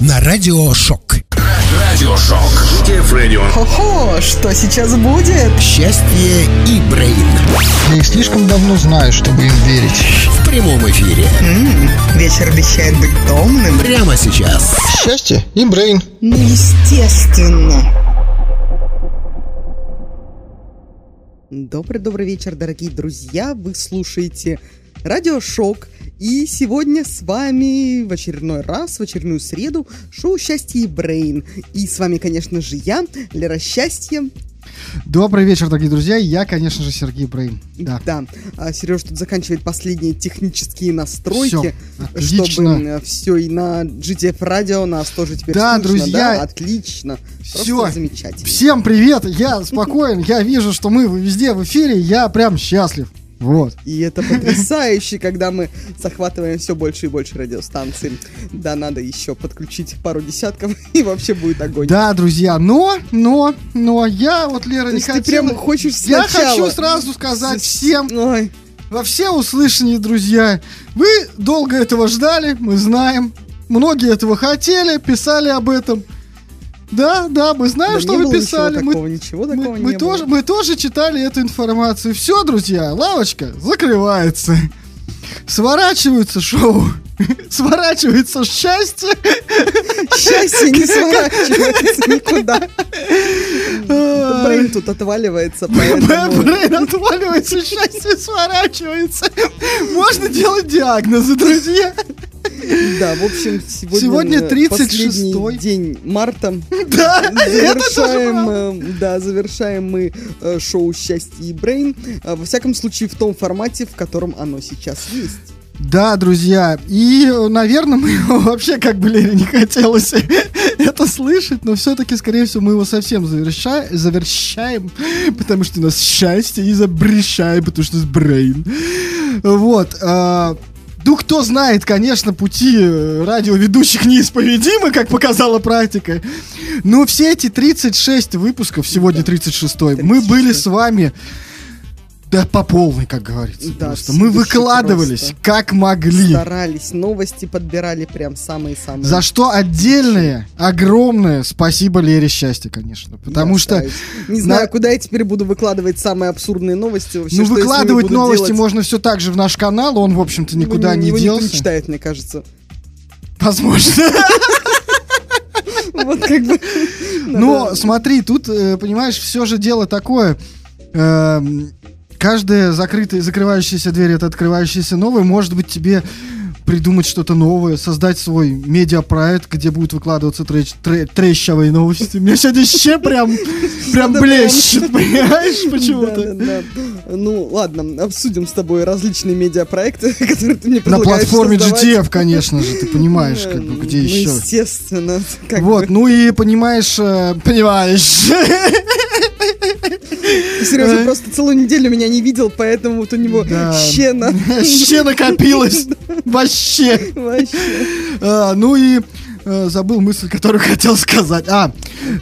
на Радиошок. Радиошок. Кефредио. Хо-хо, что сейчас будет? Счастье и Брейн Я их слишком давно знаю, чтобы им верить. в прямом эфире. М, вечер обещает быть томным. Прямо сейчас. Счастье и Брейн. Ну, естественно. Добрый-добрый вечер, дорогие друзья. Вы слушаете Радио Шок. И сегодня с вами в очередной раз, в очередную среду, шоу «Счастье и Брейн». И с вами, конечно же, я, Лера Счастье. Добрый вечер, дорогие друзья. Я, конечно же, Сергей Брейн. Да. Да. А Сереж тут заканчивает последние технические настройки, отлично. чтобы все и на GTF радио нас тоже теперь Да, слышно, друзья. да? Отлично. Всё. Просто замечательно. Всем привет. Я спокоен. Я вижу, что мы везде в эфире. Я прям счастлив. Вот. И это потрясающе, когда мы захватываем все больше и больше радиостанций. Да, надо еще подключить пару десятков, и вообще будет огонь. Да, друзья, но, но, но я вот, Лера, То не есть ты прям хочешь Я сначала... хочу сразу сказать всем, Ой, во все услышания, друзья, вы долго этого ждали, мы знаем. Многие этого хотели, писали об этом. Да, да, мы знаем, да что вы писали. Ничего Мы такого, ничего Мы, такого мы не тоже, было. мы тоже читали эту информацию. Все, друзья, лавочка закрывается. Сворачиваются шоу. Сворачивается счастье. Счастье не сворачивается никуда. Брейн тут отваливается. Брейн отваливается, счастье сворачивается. Можно делать диагнозы, друзья. Да, в общем, сегодня, Сегодня э, 36-й. последний день марта. Да, это тоже Завершаем, э, да, завершаем мы э, шоу «Счастье и Брейн». Э, Во всяком случае, в том формате, в котором оно сейчас есть. Да, друзья, и, наверное, мы его вообще как бы Лере не хотелось это слышать, но все-таки, скорее всего, мы его совсем заверша- завершаем, потому что у нас счастье, и забрешаем, потому что у нас брейн. Вот. а, ну, кто знает, конечно, пути э, радиоведущих неисповедимы, как показала практика. Но все эти 36 выпусков, сегодня 36-й, мы были 36. с вами да по полной, как говорится. Да, просто. Мы выкладывались просто. как могли. Старались, новости подбирали прям самые-самые. За что отдельное, огромное спасибо Лере Счастья, конечно. Потому Я что, стараюсь. Не знаю, на- куда я теперь буду выкладывать самые абсурдные новости. Вообще, ну, выкладывать новости делать? можно все так же в наш канал, он, в общем-то, никуда не его никто делся. не читает, мне кажется. Возможно. Вот как бы... Но надо- смотри, тут, э, понимаешь, все же дело такое. Каждая закрытая, закрывающаяся дверь, это открывающаяся новая, может быть, тебе придумать что-то новое, создать свой медиапроект, где будут выкладываться трэч- трэ- трещавые новости. Меня сегодня еще прям, прям блещет, понимаешь, почему-то. Ну, ладно, обсудим с тобой различные медиапроекты, которые ты мне На платформе. GTF, конечно же, ты понимаешь, как бы, где Ну, еще. естественно. как Вот, ну и понимаешь, э, понимаешь. Сережа просто целую неделю меня не видел, поэтому вот у него Да. щена. Ще накопилось. Вообще. Вообще. А, ну и э, забыл мысль, которую хотел сказать. А,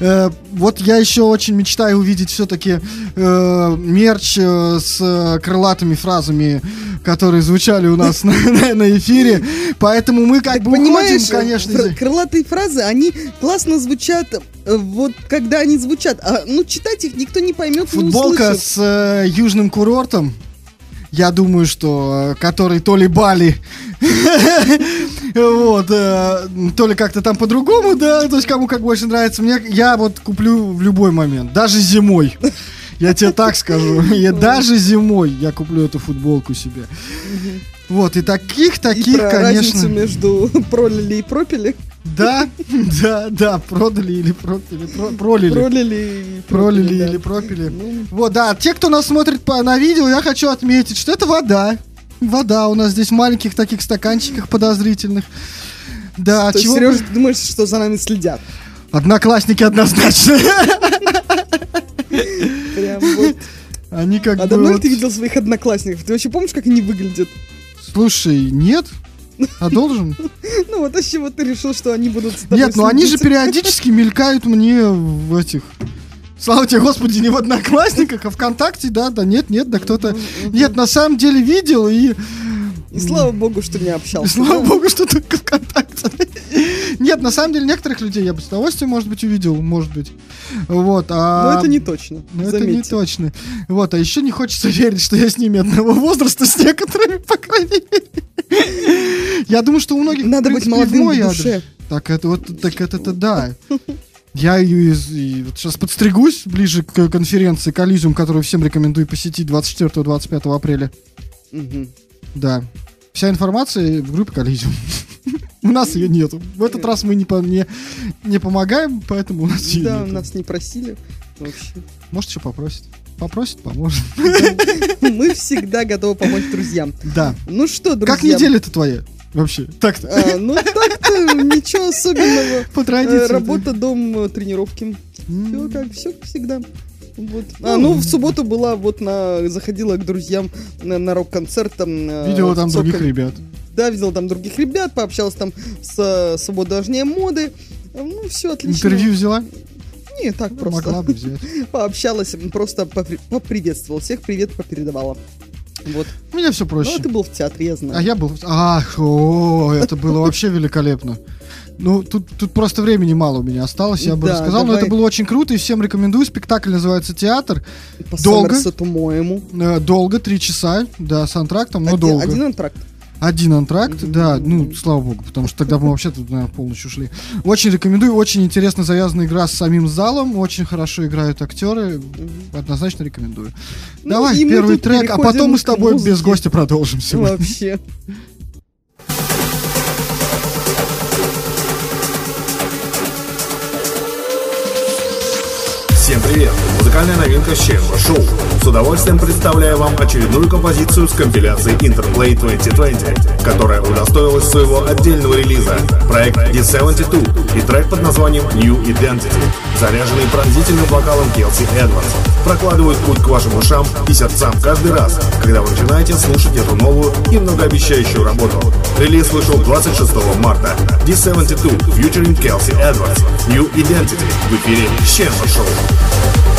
э, вот я еще очень мечтаю увидеть все-таки мерч э, с э, крылатыми фразами, которые звучали у нас на, на- на эфире. Поэтому мы как Так бы понимаешь, уходим, конечно. фр- крылатые фразы, они классно звучат, э, вот когда они звучат. А, ну, читать их никто не поймет, не Футболка услышит. с э, южным курортом. Я думаю, что э, который то ли Бали, вот, э, то ли как-то там по-другому, да, то есть кому как больше нравится. Мне я вот куплю в любой момент, даже зимой. Я тебе так скажу, я даже зимой я куплю эту футболку себе. Вот, и таких, И таких, про конечно. разницу между пролили и пропили. Да, да, да, продали или пропили, про- пролили. Пролили и Пролили да. или пропили. Ну, Вот, да, те, кто нас смотрит по, на видео, я хочу отметить, что это вода. Вода у нас здесь в маленьких таких стаканчиках подозрительных. Да, то чего... Сережа, ты думаешь, что за нами следят? Одноклассники однозначно. Прям вот. Они как А бы давно ли вот- ты видел своих одноклассников? Ты вообще помнишь, как они выглядят? Слушай, нет? А должен? Ну вот а с чего ты решил, что они будут с тобой Нет, ну они же периодически мелькают мне в этих... Слава тебе, Господи, не в Одноклассниках, а ВКонтакте, да, да, нет, нет, да кто-то... Нет, на самом деле видел и... И слава богу, что не общался. И слава богу, что только ВКонтакте. Не, Нет, на самом деле некоторых людей я бы с удовольствием, может быть, увидел, может быть. Вот, а... Но это не точно. Ну, это не заметьте. точно. Вот, а еще не хочется верить, что я с ними одного возраста, с некоторыми, по крайней мере. Я думаю, что у многих, Надо быть молодым в душе. Так это вот, так это, да. Я и, и вот сейчас подстригусь ближе к конференции Коллизиум, которую всем рекомендую посетить 24-25 апреля. Мгм. Да. Вся информация в группе Коллизиум. У нас ее нету. В этот раз мы не, по- не, не помогаем, поэтому у нас ее Да, нету. нас не просили. Вообще. Может, еще попросит. Попросит, поможет. Мы всегда готовы помочь друзьям. Да. Ну что, друзья. Как неделя-то твоя? Вообще. Так-то. А, ну так-то ничего особенного. По Э, традиции. Работа, дом, э, тренировки. Все как, все как всегда. Вот. А, ну, в субботу была вот на... Заходила к друзьям на, на рок-концерт. Там, э, Видела там других ребят. Да, видела там других ребят, пообщалась там с э, свободой моды. Ну, все отлично. Интервью взяла? Не, так просто. Могла бы взять. Пообщалась, просто попри- поприветствовала. Всех привет попередавала. Вот. У меня все Ну, проще. а ты был в театре, я знаю. А я был... Ах, о, это было вообще великолепно. Ну, тут, тут просто времени мало у меня осталось, я бы Да, рассказал, но давай. это было очень круто, и всем рекомендую. Спектакль называется «Театр». По долго? Сомерсету моему. Э, Долго, три часа, да, с антрактом, но Один- долго. Один антракт. Один антракт, да, ну, слава богу, потому что тогда мы вообще тут, наверное, полночь ушли. Очень рекомендую, очень интересно завязана игра с самим залом, очень хорошо играют актеры, однозначно рекомендую. Ну, Давай, первый трек, а потом мы с тобой музыке. без гостя продолжим сегодня. Вообще. Всем привет! Музыкальная новинка Щемба Шоу. С удовольствием представляю вам очередную композицию с компиляции Interplay 2020, которая удостоилась своего отдельного релиза. Проект D72 и трек под названием New Identity, заряженный пронзительным вокалом Келси Эдвардс, прокладывают путь к вашим ушам и сердцам каждый раз, когда вы начинаете слушать эту новую и многообещающую работу. Релиз вышел 26 марта. D72 featuring Келси Эдвардс. New Identity в эфире Щемба Шоу.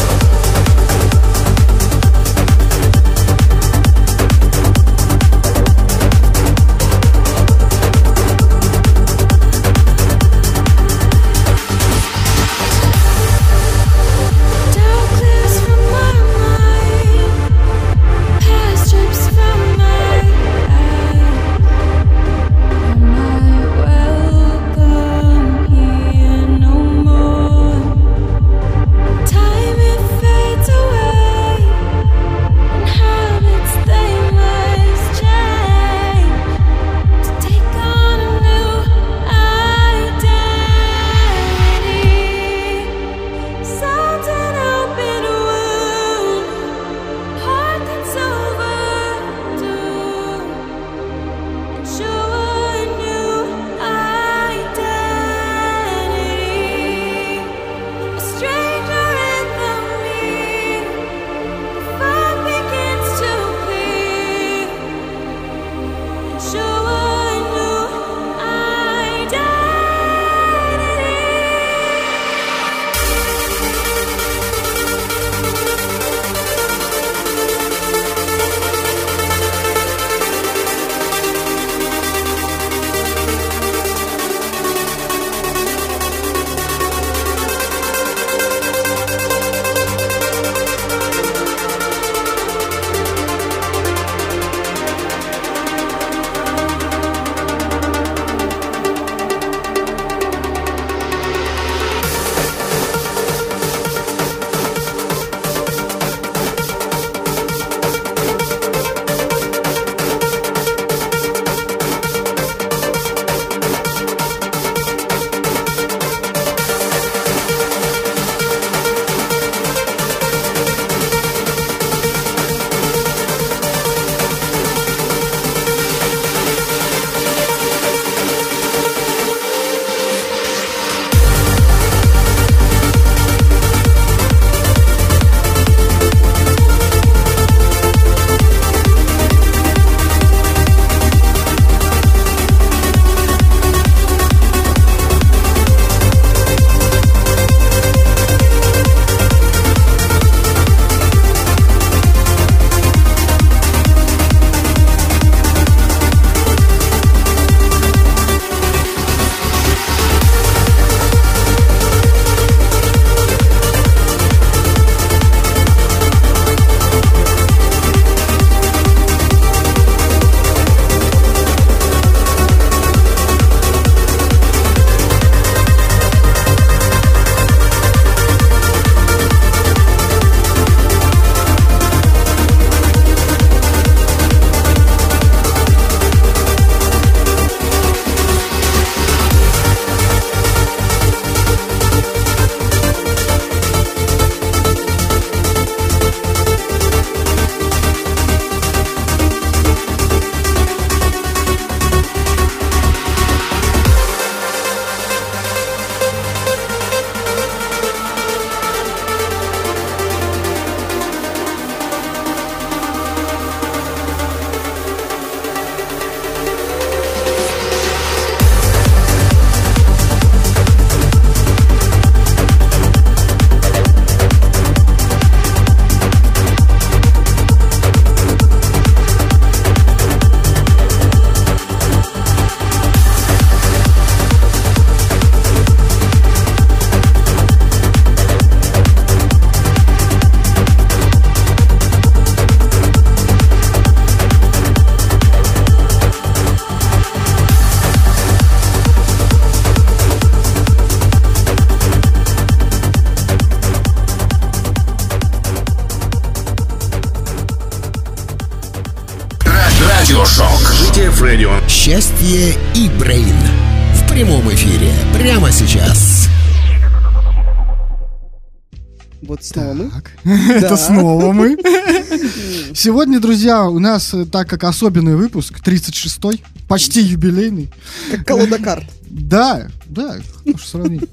Это снова мы. Сегодня, друзья, у нас, э, так как особенный выпуск, 36-й, почти юбилейный. Как колода карт. Да, да, хорошее сравнение.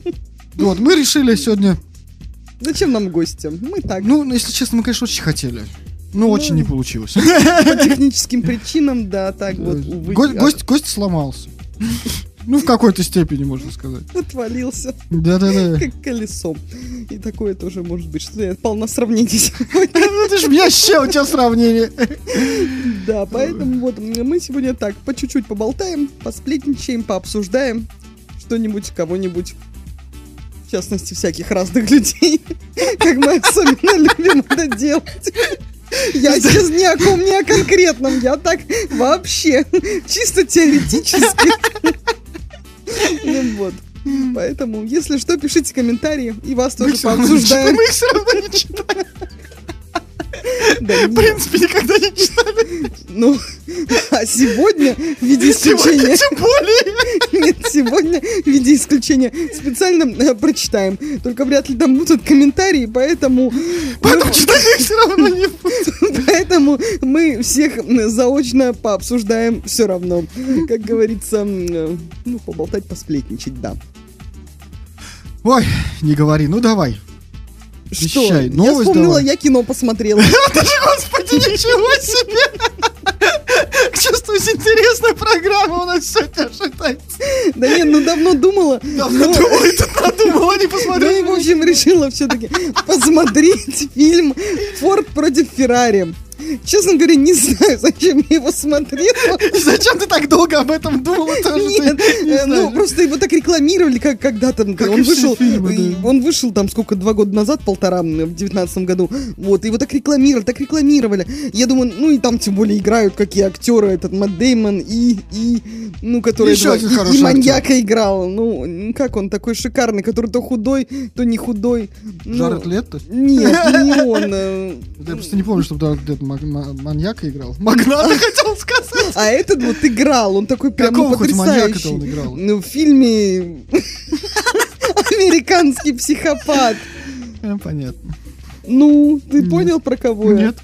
Вот, мы решили сегодня, Зачем нам гости? Мы так, ну, если честно, мы, конечно, очень хотели. Но очень не получилось. по техническим причинам, да, так вот, увы. Го- Гость, гость сломался. Ну, в какой-то степени, можно сказать. Отвалился, Да-да-да. как колесом. И такое тоже может быть, что я отпал на сравнение сегодня. Ну, ты ж вообще у тебя сравнение. Да, поэтому вот мы сегодня так, по чуть-чуть поболтаем, посплетничаем, пообсуждаем что-нибудь, кого-нибудь. В частности, всяких разных людей. Как мы особенно любим это делать. Я сейчас ни о ком, ни о конкретном. Я так вообще, чисто теоретически. Ну вот. Поэтому, если что, пишите комментарии, и вас тоже пообсуждаем. мы их все равно не читаем. Да В принципе, никогда не читали. Ну, а сегодня, в виде Сегодня исключения, тем более. нет, сегодня, в виде исключения, специально э, прочитаем. Только вряд ли там будут комментарии, поэтому, Поэтому читать их все равно не буду. поэтому мы всех заочно пообсуждаем все равно. Как говорится, э, ну, поболтать, посплетничать, да. Ой, не говори, ну давай. Что? Вещай, Я новость вспомнила, давай. я кино посмотрела. Господи, ничего себе! Чувствуюсь, интересная программа у нас сегодня ожидается. Да нет, ну давно думала. Давно но- думала, и тут надумала, не Ну и, в посмотрела. общем, решила все-таки посмотреть фильм «Форд против Феррари». Честно говоря, не знаю, зачем я его смотрела. И зачем ты так долго об этом ты Нет, не э, ну просто его так рекламировали, как когда-то. Он вышел, он вышел там сколько, два года назад, полтора, в девятнадцатом году. Вот, его так рекламировали, так рекламировали. Я думаю, ну и там тем более играют какие актеры, этот Мэтт Деймон и, и, ну, который Еще один и- и маньяка играл. Ну, как он такой шикарный, который то худой, то не худой. Ну, Джаред Летто? Нет, не он. э, Я просто не помню, чтобы Джаред Летто маг- маньяка играл. Магната хотел сказать. А этот вот играл, он такой прям Какого хоть маньяка-то он играл? Ну, в фильме «Американский психопат». Э, Понятно. Ну, ты понял, про кого я? Нет.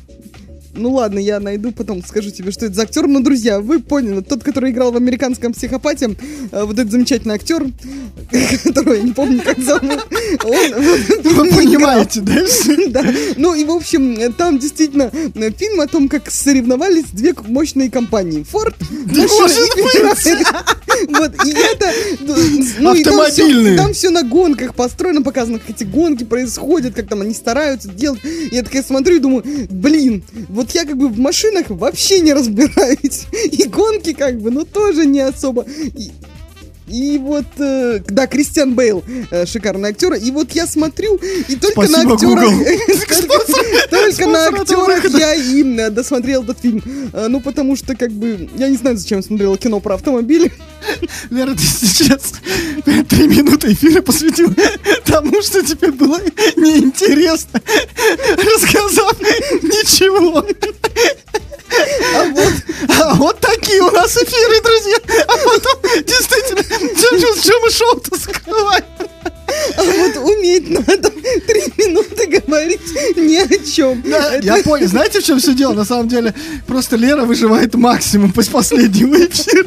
Ну ладно, я найду, потом скажу тебе, что это за актер. Но, друзья, вы поняли, тот, который играл в «Американском психопате», э, вот этот замечательный актер, которого я не помню, как зовут, Вы понимаете, да? Да. Ну и, в общем, там действительно э, фильм о том, как соревновались две мощные компании. Может Вот, и это... ну, и там Автомобильные. Там все на гонках построено, показано, как эти гонки происходят, как там они стараются делать. Я такая смотрю и думаю, блин, вот я как бы в машинах вообще не разбираюсь. И гонки как бы, ну тоже не особо. И вот, э, да, Кристиан Бейл, э, шикарный актер. И вот я смотрю, и только Спасибо, на актерах... Только- на актерах я им э, досмотрел этот фильм. Э, Ну, потому что, как бы, я не знаю, зачем я смотрела кино про автомобили. Лера, ты сейчас три минуты эфира посвятил тому, что тебе было неинтересно, рассказав ничего. А вот, А вот такие у нас эфиры, друзья. А потом, действительно, мы шоу-то скрываем? а вот уметь надо три минуты говорить ни о чем. Да, я понял. Знаете, в чем все дело? На самом деле, просто Лера выживает максимум после последнего эфира.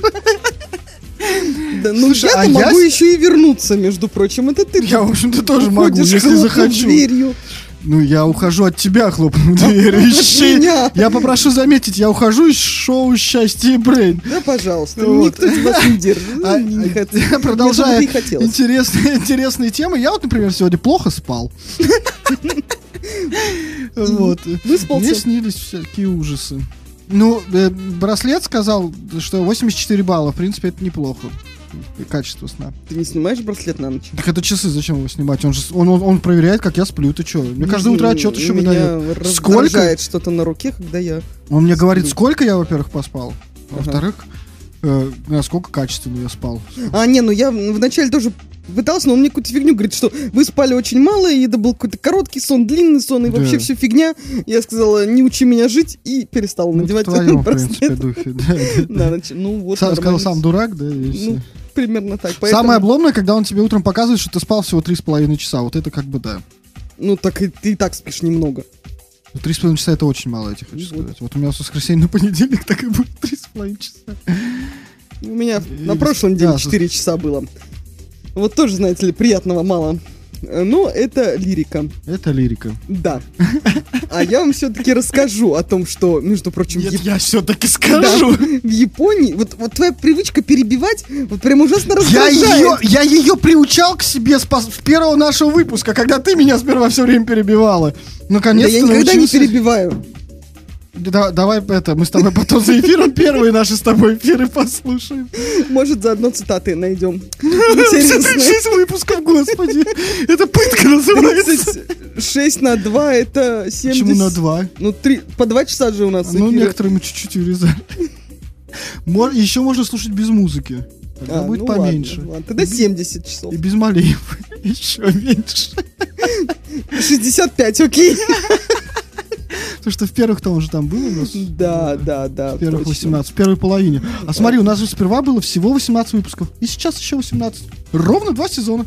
Да, ну Слушай, я-то а я могу с- еще и вернуться, между прочим. Это ты Я, в общем-то, тоже могу, если захочу. дверью. Ну, я ухожу от тебя, хлопнув дверь. От Ищи. Я попрошу заметить, я ухожу из шоу «Счастье и Брейн». Да, пожалуйста, Вот. никто вас не держит. А, не а, хот- Продолжая интересные, интересные темы. Я вот, например, сегодня плохо спал. Вот. Выспался? Мне снились всякие ужасы. Ну, э, браслет сказал, что 84 балла. В принципе, это неплохо. Качество сна. Ты не снимаешь браслет на ночь? Так это часы, зачем его снимать? Он же он, он, он проверяет, как я сплю. Ты что? Мне каждое утро отчет еще выдает. Сколько? что-то на руке, когда я... Он мне говорит, сколько я, во-первых, поспал. Во-вторых, э, насколько качественно я спал. А, не, ну я вначале тоже пытался, но он мне какую-то фигню говорит, что вы спали очень мало, и это был какой-то короткий сон, длинный сон, и Да. вообще все фигня. Я сказала, не учи меня жить, и перестала Ну, надевать в твоем, в принципе, браслет. духе. да, ну вот. Сказал, сам дурак, да, и всё. Ну, примерно так. Поэтому- Самое обломное, когда он тебе утром показывает, что ты спал всего три с половиной часа. Вот это как бы да. Ну, так и ты и так спишь немного. Ну, Три с половиной часа это очень мало, я тебе хочу Вот. сказать. Вот у меня с воскресенья на понедельник так и будет три с половиной часа. У меня И- на прошлой неделе да, 4 часа было. Вот тоже, знаете ли, приятного мало. Э, Но это лирика, Это лирика. да. А я вам все-таки расскажу о том, что, между прочим, Нет, Яп- я все-таки да, скажу. в Японии, вот, вот твоя привычка перебивать, вот прям ужасно Я раздражает. ее, я ее приучал к себе с с первого нашего выпуска, когда ты меня сперва все время перебивала. Да Наконец-то я никогда не научился. перебиваю. Да- давай это, мы с тобой потом за эфиром первые наши с тобой эфиры послушаем. Может, заодно цитаты найдем. Интересно. Шесть выпусков, господи. Это пытка называется. 6 на 2 это 70. Почему на два? Ну, три, по 2 часа же у нас Ну, эфиры. некоторые мы чуть-чуть урезали. Еще можно слушать без музыки. Тогда А, будет ну поменьше. Ладно, ладно. Тогда 70 часов. И без Малеева. Еще меньше. 65, окей. Потому что в первых там уже там было у нас. Да, да, да. В первых точно. 18, в первой половине. А смотри, у нас же сперва было всего 18 выпусков. И сейчас еще 18. Ровно два сезона.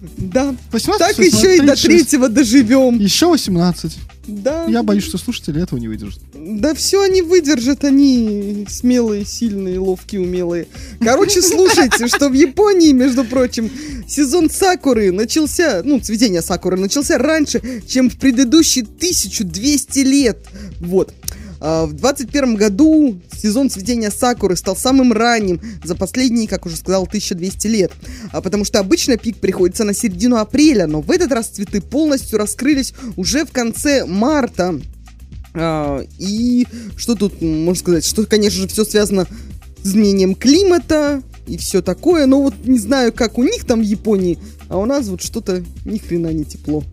Да. 18, Так 16, еще и до 36. третьего доживем. Еще 18. Да. Я боюсь, что слушатели этого не выдержат. Да все они выдержат, они смелые, сильные, ловкие, умелые. Короче, слушайте, что в Японии, между прочим, сезон сакуры начался, ну, цветение сакуры начался раньше, чем в предыдущие 1200 лет. Вот. А В 21 году сезон цветения сакуры стал самым ранним за последние, как уже сказал, 1200 лет. А потому что обычно пик приходится на середину апреля, но в этот раз цветы полностью раскрылись уже в конце марта. А, и что тут можно сказать? Что, конечно же, все связано с изменением климата и все такое. Но вот не знаю, как у них там в Японии, а у нас вот что-то ни хрена не тепло.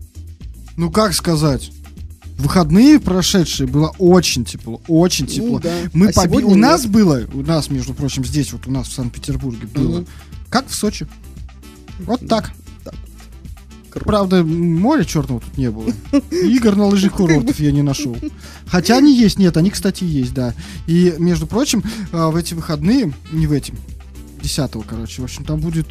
Ну как сказать? В выходные прошедшие было очень тепло, очень Ну тепло. да. Мы А поби- сегодня У нас нет. было, у нас, между прочим, здесь вот у нас в Санкт-Петербурге было, Мгм. как в Сочи. Вот так. Круто. Правда, моря черного тут не было. Игр на лыжных курортов я не нашел. Хотя они есть, нет, они, кстати, есть, да. И, между прочим, а, в эти выходные, не в эти, 10 короче, в общем, там будет...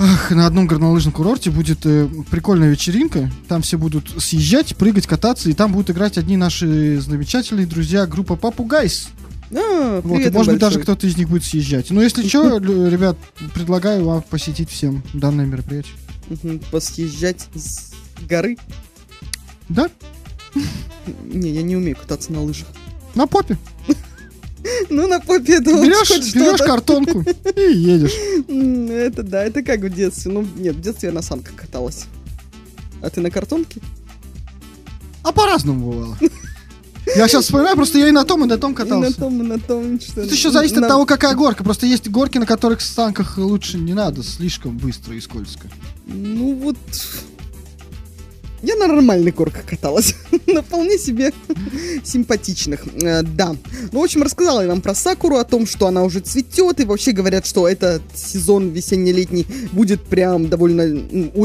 Ах, на одном горнолыжном курорте будет э, прикольная вечеринка. Там все будут съезжать, прыгать, кататься, и там будут играть одни наши замечательные друзья группа Папугайс. А, Вот, и, может быть, даже кто-то из них будет съезжать. Но если что, ребят, предлагаю вам посетить всем данное мероприятие. Посъезжать с горы. Да, Не, я не умею кататься на лыжах. на попе. Ну, на вот Берешь, берешь картонку и едешь. Это да, это как в детстве. Ну, нет, в детстве я на санках каталась. А ты на картонке? А по-разному бывало. Я сейчас вспоминаю, просто я и на том, и на том И на катался. том, и на том, что... Это еще зависит на- от того, какая горка. Просто есть горки, на которых в санках лучше не надо, слишком быстро и скользко. Ну вот... Я на нормальных горках каталась. на вполне себе симпатичных. Э, да. Ну, в общем, рассказала я вам про Сакуру, о том, что она уже цветет, и вообще говорят, что этот сезон весенне-летний будет прям довольно,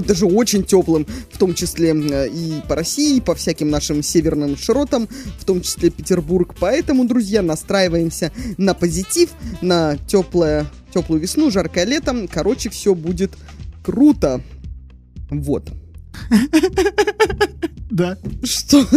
даже очень теплым, в том числе э, и по России, и по всяким нашим северным широтам, в том числе Петербург. Поэтому, друзья, настраиваемся на позитив, на теплое, теплую весну, жаркое лето. Короче, все будет круто. Вот. Да. Что?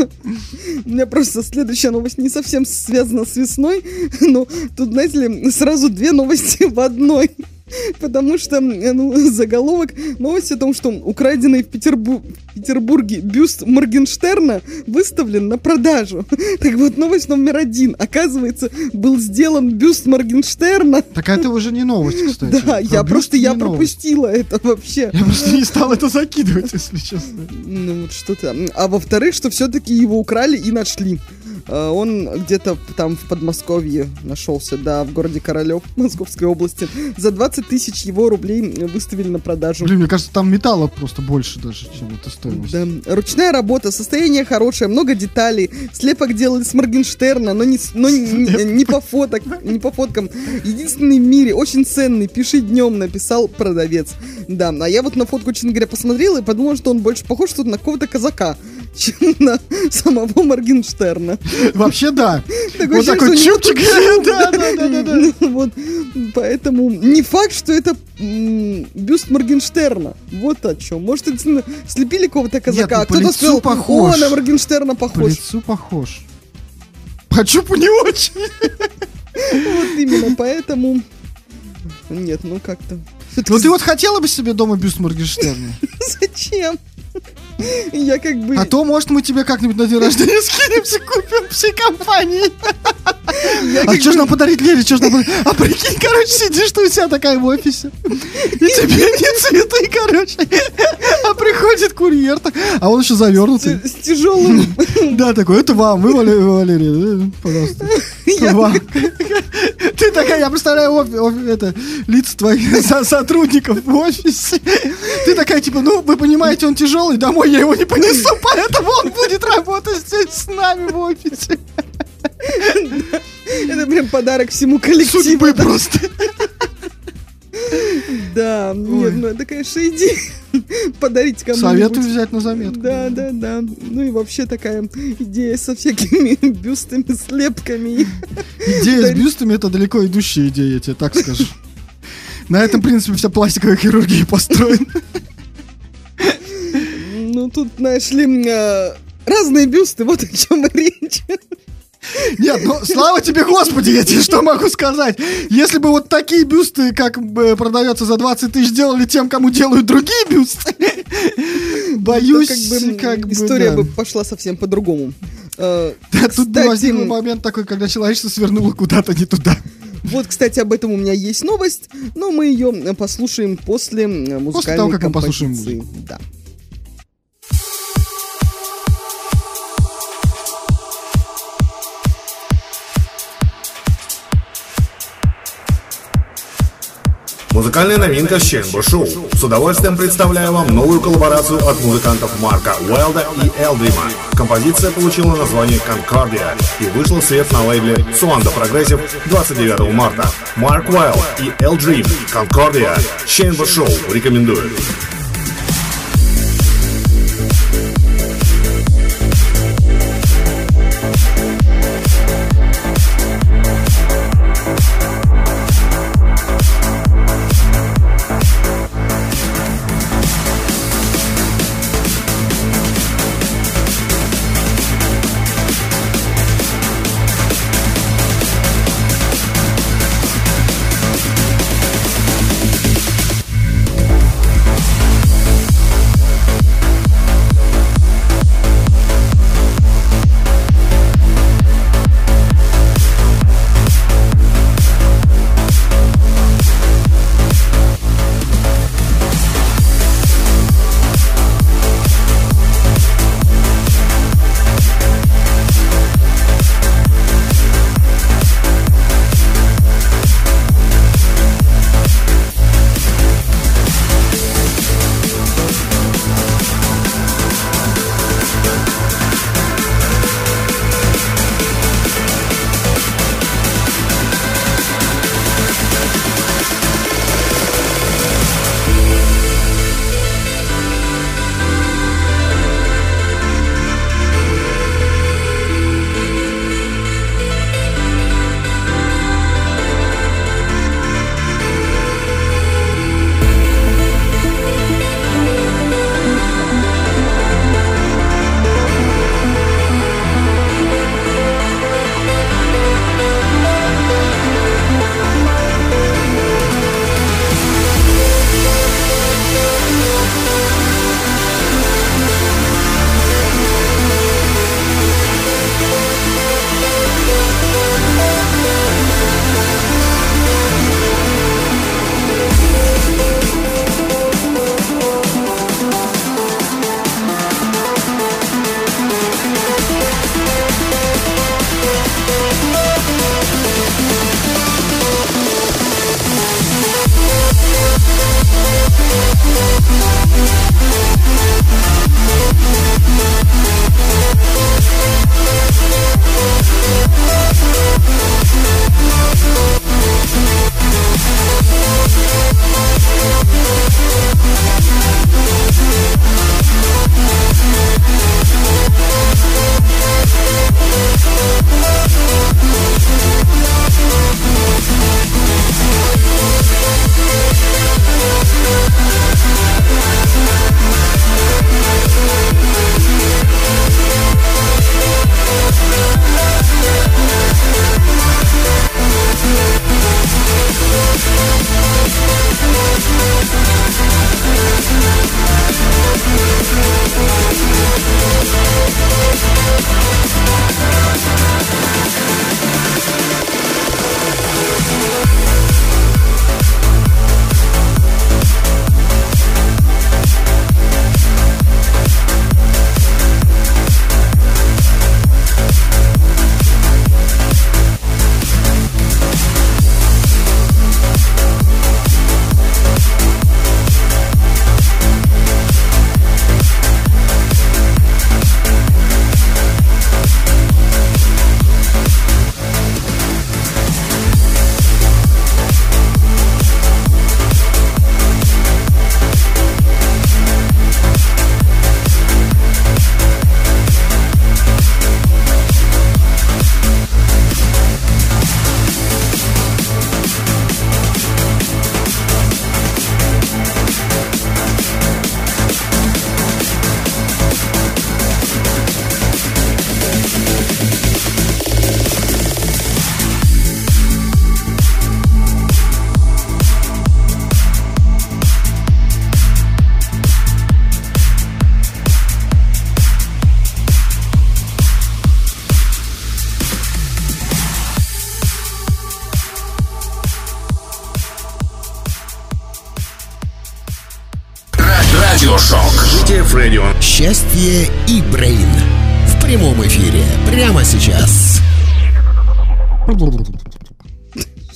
У меня просто следующая новость не совсем связана с весной, но тут, знаете ли, сразу две новости в одной. Потому что, ну, заголовок новости о том, что украденный в Петербу- Петербурге бюст Моргенштерна выставлен на продажу. Так вот, новость номер один. Оказывается, был сделан бюст Моргенштерна. Так это уже не новость, кстати. Да, я Про просто, я новость. пропустила это вообще. Я просто не стал это закидывать, если честно. Ну, вот что-то. А во-вторых, что все-таки его украли и нашли. Э, Он где-то там в Подмосковье нашелся, да, в городе Королев Московской области. За 20 тысяч его рублей выставили на продажу. Блин, мне кажется, там металла просто больше даже, чем эта стоимость. Да. Ручная работа, состояние хорошее, много деталей. Слепок делали с Моргенштерна, но не, но не, не по фоток, не по фоткам. Единственный в мире, очень ценный, пиши днем, написал продавец. Да, а я вот на фотку, честно говоря, посмотрела и подумала, что он больше похож что на какого-то казака, чем на самого Моргенштерна. Вообще, да. Такое Вот такой тут- Да, да, да, да, да. Вот, поэтому не факт, что это бюст Моргенштерна. Вот о чем. Может, слепили какого-то казака, ну, а по кто-то сказал, похож. о, на Моргенштерна По похож. лицу похож. По чупу не очень. Вот именно, поэтому... Нет, ну как-то... Ну ты вот хотела бы себе дома бюст Моргенштерна? Зачем? Я как бы... А то, может, мы тебе как-нибудь на день рождения скинемся, купим всей компании. А что ж бы- нам подарить Лере? Что ж нам? А прикинь, короче, сидишь ты у себя такая в офисе. И тебе не цветы, короче. А приходит курьер, а он еще завернутый. с тяжелым... Да, такой, это вам, вы, Валерий, Валерий, э, пожалуйста. Ты такая, я представляю это, лица твоих со- сотрудников в офисе. Ты такая, типа, ну, вы понимаете, он тяжелый, домой я его не понесу, поэтому он будет работать здесь с нами в офисе. Это прям подарок всему коллективу. Судьбы просто. Да, нет, ну это, конечно, идея. Подарить кому-нибудь. Советую взять на заметку. Да, да, да. Ну и вообще такая идея со всякими бюстами, слепками. Идея с бюстами это далеко идущая идея, я тебе так скажу. На этом, в принципе, вся пластиковая хирургия построена. Ну тут, знаешь ли, э, разные бюсты, вот о чем речь. Нет, ну, слава тебе, Господи, я тебе что могу сказать? Если бы вот такие бюсты, как бы продается за 20 тысяч, делали тем, кому делают другие бюсты, боюсь, как бы, как бы, история да. бы пошла совсем по-другому. Э, Да, тут кстати, возник момент такой, когда человечество свернуло куда-то не туда. Вот, кстати, об этом у меня есть новость, но мы ее э, послушаем после э, музыкальной того, как мы послушаем композиции. Да. Музыкальная новинка Ченбо Шоу. С удовольствием представляю вам новую коллаборацию от музыкантов Марка Уэлда и Элдрима. Композиция получила название Concordia и вышла в свет на лейбле Suanda Progressive 29 марта. Марк Уэлд и Элдрим. Concordia. Ченбо Шоу. Рекомендую.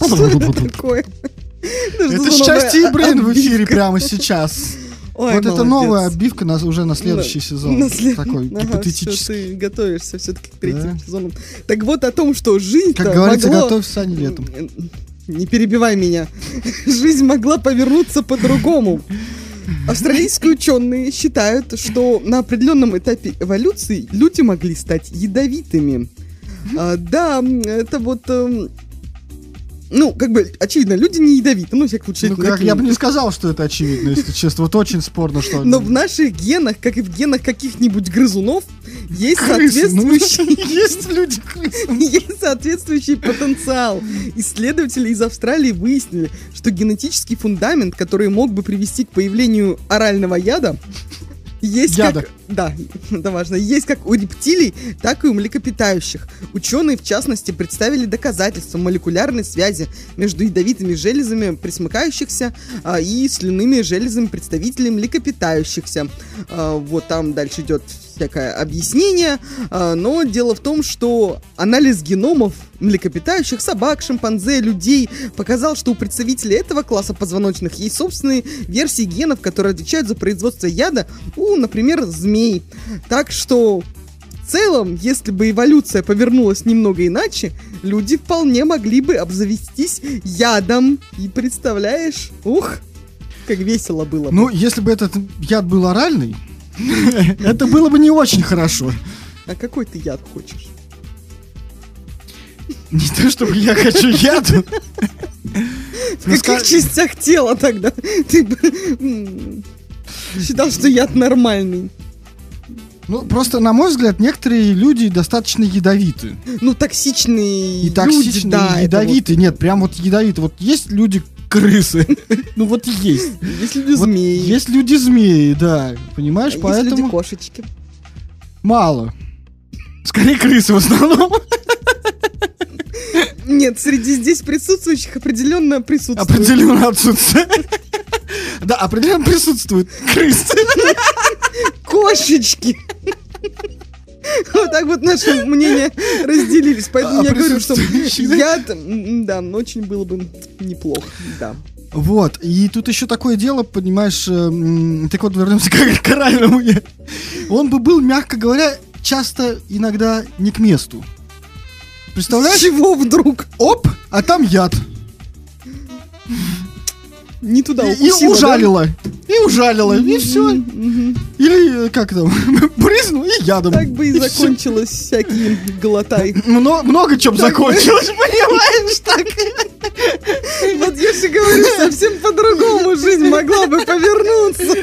Что это такое? Это счастье и Брейн в эфире прямо сейчас. Ой, вот это новая отбивка на, уже на следующий На- сезон. на след- Такой Ага, гипотетический. всё, ты готовишься все-таки к третьему Да. сезону. Так вот о том, что жизнь Как говорится, готовься, Саня, летом. Не перебивай меня. Жизнь могла повернуться по-другому. Австралийские ученые считают, что на определенном этапе эволюции люди могли стать ядовитыми. А, да, это вот... ну, как бы, очевидно, люди не ядовиты, ну, всяких случае. Ну, как, я бы не сказал, что это очевидно, если честно. Вот очень спорно, что... Но в наших генах, как и в генах каких-нибудь грызунов, есть ну, соответствующий, Есть люди есть соответствующий потенциал. Исследователи из Австралии выяснили, что генетический фундамент, который мог бы привести к появлению орального яда, есть Яда. как... Да, это важно. Есть как у рептилий, так и у млекопитающих. Ученые, в частности, представили доказательства молекулярной связи между ядовитыми железами присмыкающихся а, и слюнными железами представителей млекопитающихся. А, вот там дальше идет всякое объяснение, а, но дело в том, что анализ геномов млекопитающих, собак, шимпанзе, людей показал, что у представителей этого класса позвоночных есть собственные версии генов, которые отвечают за производство яда у, например, змей. Так что в целом, если бы эволюция повернулась немного иначе, люди вполне могли бы обзавестись ядом. И представляешь, ух, как весело было бы. Ну, если бы этот яд был оральный, это было бы не очень хорошо. А какой ты яд хочешь? Не то, чтобы я хочу яду. В каких частях тела тогда? Ты считал, что яд нормальный. Ну, просто, на мой взгляд, некоторые люди достаточно ядовиты. Ну, токсичные И люди, токсичные, да, и это ядовиты. Нет, прям вот ядовиты. Вот есть люди крысы. Ну вот есть. Есть люди Вот змеи. Есть люди змеи, да. Понимаешь, а есть поэтому кошечки. мало. Скорее крысы в основном. Нет, среди здесь присутствующих определенно присутствует. Определенно отсутствует. Да, определенно присутствуют крысы. Кошечки. Вот так вот наши мнения разделились. Поэтому А я говорю, что присутствующие, да? очень было бы неплохо, да. Вот, и тут еще такое дело, понимаешь, э, так вот вернемся к я- Он бы был, мягко говоря, часто иногда не к месту. С Представляешь? чего вдруг? Оп, а там яд. Не туда И, и укусила, да? ужалила. И ужалила, и все. Мгм. Или как там, брызнул и ядом. Так бы и всё. закончилось всякие глотай. Мно- много чем Так бы. закончилось, понимаешь? Так. Вот я же говорю, совсем по-другому жизнь могла бы повернуться.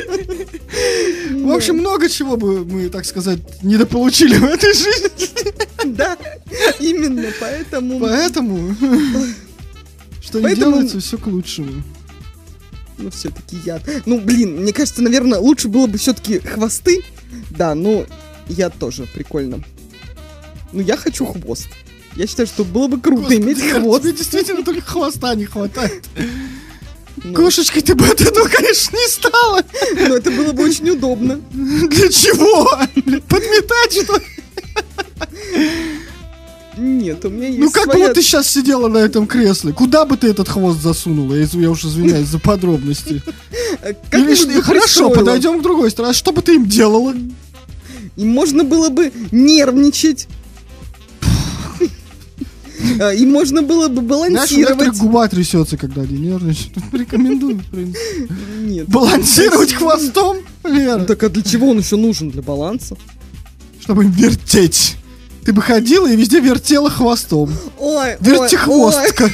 В общем, много чего бы мы, так сказать, недополучили в этой жизни. Да, именно поэтому... Поэтому, что не делается, все к лучшему. Ну, все-таки яд. Ну, блин, мне кажется, наверное, лучше было бы все-таки хвосты. Да, ну, Я тоже, прикольно. Ну, я хочу хвост. Я считаю, что было бы круто иметь хвост. Тебе действительно только хвоста не хватает. Ну, Кошечкой ты бы от этого, конечно, не стала. Но это было бы очень удобно. Для чего? Подметать что? Нет, у меня есть Ну как бы своя- вот ты сейчас сидела на этом кресле, куда бы ты этот хвост засунула? Я, я уж извиняюсь за подробности. Э, Или бы хорошо, подойдем к другой стороне. А что бы ты им делала? И можно было бы нервничать. А, И можно было бы Знаешь, у балансировать. губа трясется, когда они нервничают. Рекомендую, в принципе. Нет. Балансировать хвостом, Лера, Ну, Так а для чего он еще нужен? Для баланса? чтобы вертеть. Ты бы ходила и везде вертела хвостом. Ой, ой, Вертихвостка.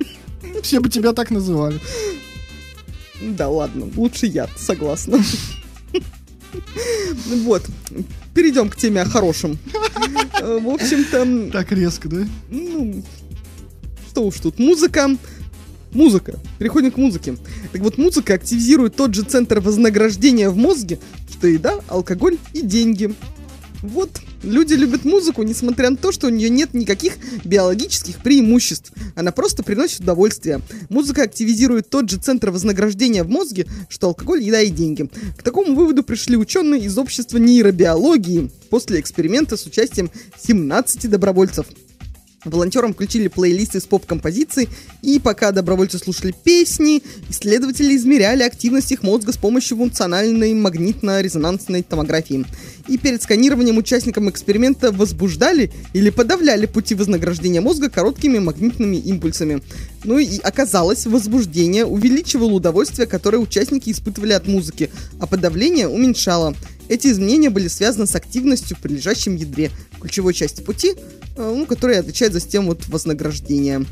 Все бы тебя так называли. ой. Да ладно, лучше я, согласна. Вот, перейдем к теме о хорошем. Э, В общем-то, Так резко, да? ну, что уж тут, музыка. Музыка. Переходим к музыке. Так вот, музыка активизирует тот же центр вознаграждения в мозге, что еда, алкоголь и деньги. Вот, люди любят музыку, несмотря на то, что у нее нет никаких биологических преимуществ. Она просто приносит удовольствие. Музыка активизирует тот же центр вознаграждения в мозге, что алкоголь, еда и деньги. К такому выводу пришли ученые из общества нейробиологии после эксперимента с участием 17 добровольцев. Волонтерам включили плейлисты с поп-композиций, и пока добровольцы слушали песни, исследователи измеряли активность их мозга с помощью функциональной магнитно-резонансной томографии. И перед сканированием участникам эксперимента возбуждали или подавляли пути вознаграждения мозга короткими магнитными импульсами. Ну и оказалось, возбуждение увеличивало удовольствие, которое участники испытывали от музыки, а подавление уменьшало. Эти изменения были связаны с активностью в прилежащем ядре, ключевой части пути, э, ну, которая отвечает за систему вот вознаграждения.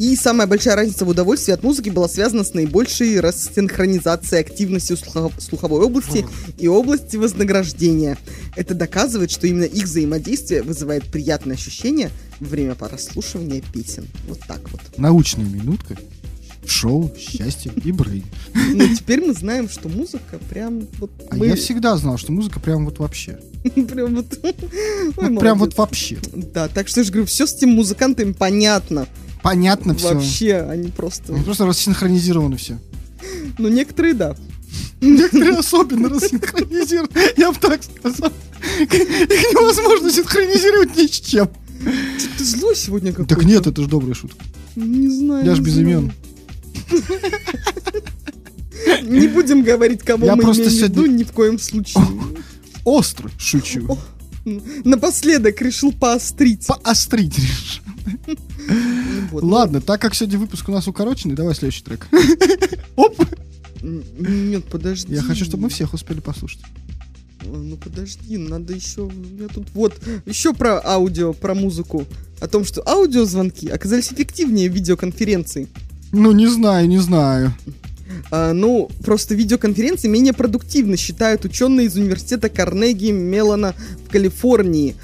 И самая большая разница в удовольствии от музыки была связана с наибольшей рассинхронизацией активности слухо- слуховой области и области вознаграждения. Это доказывает, что именно их взаимодействие вызывает приятные ощущения во время прослушивания песен. Вот так вот. Научная минутка. Шоу «Счастье и Брейн». Но теперь мы знаем, что музыка прям вот... А мы- я всегда знал, что музыка прям вот вообще. прям вот... Ой, Вот прям вот вообще. Да, так что я же говорю, все с тем музыкантами понятно. Понятно все. Вообще, они просто... Просто рассинхронизированы все. Ну, некоторые, да. Некоторые особенно рассинхронизированы. Я бы так сказал. Их невозможно синхронизировать ни с чем. Ты злой сегодня какой-то. Так нет, это же добрая шутка. Не знаю. Я ж не без имен. Не будем говорить, кого Я мы просто имеем в виду, ни в коем случае. Остро шучу. Напоследок решил поострить. Поострить решил. Ладно, так как сегодня выпуск у нас укороченный, давай следующий трек. Оп! Нет, подожди. Я хочу, чтобы мы всех успели послушать. А, Ну подожди, надо еще. Я тут вот еще про аудио, про музыку. О том, что аудиозвонки оказались эффективнее видеоконференций. Ну, не знаю, не знаю. А, ну, просто видеоконференции менее продуктивны, считают ученые из университета Карнеги Меллона в Калифорнии.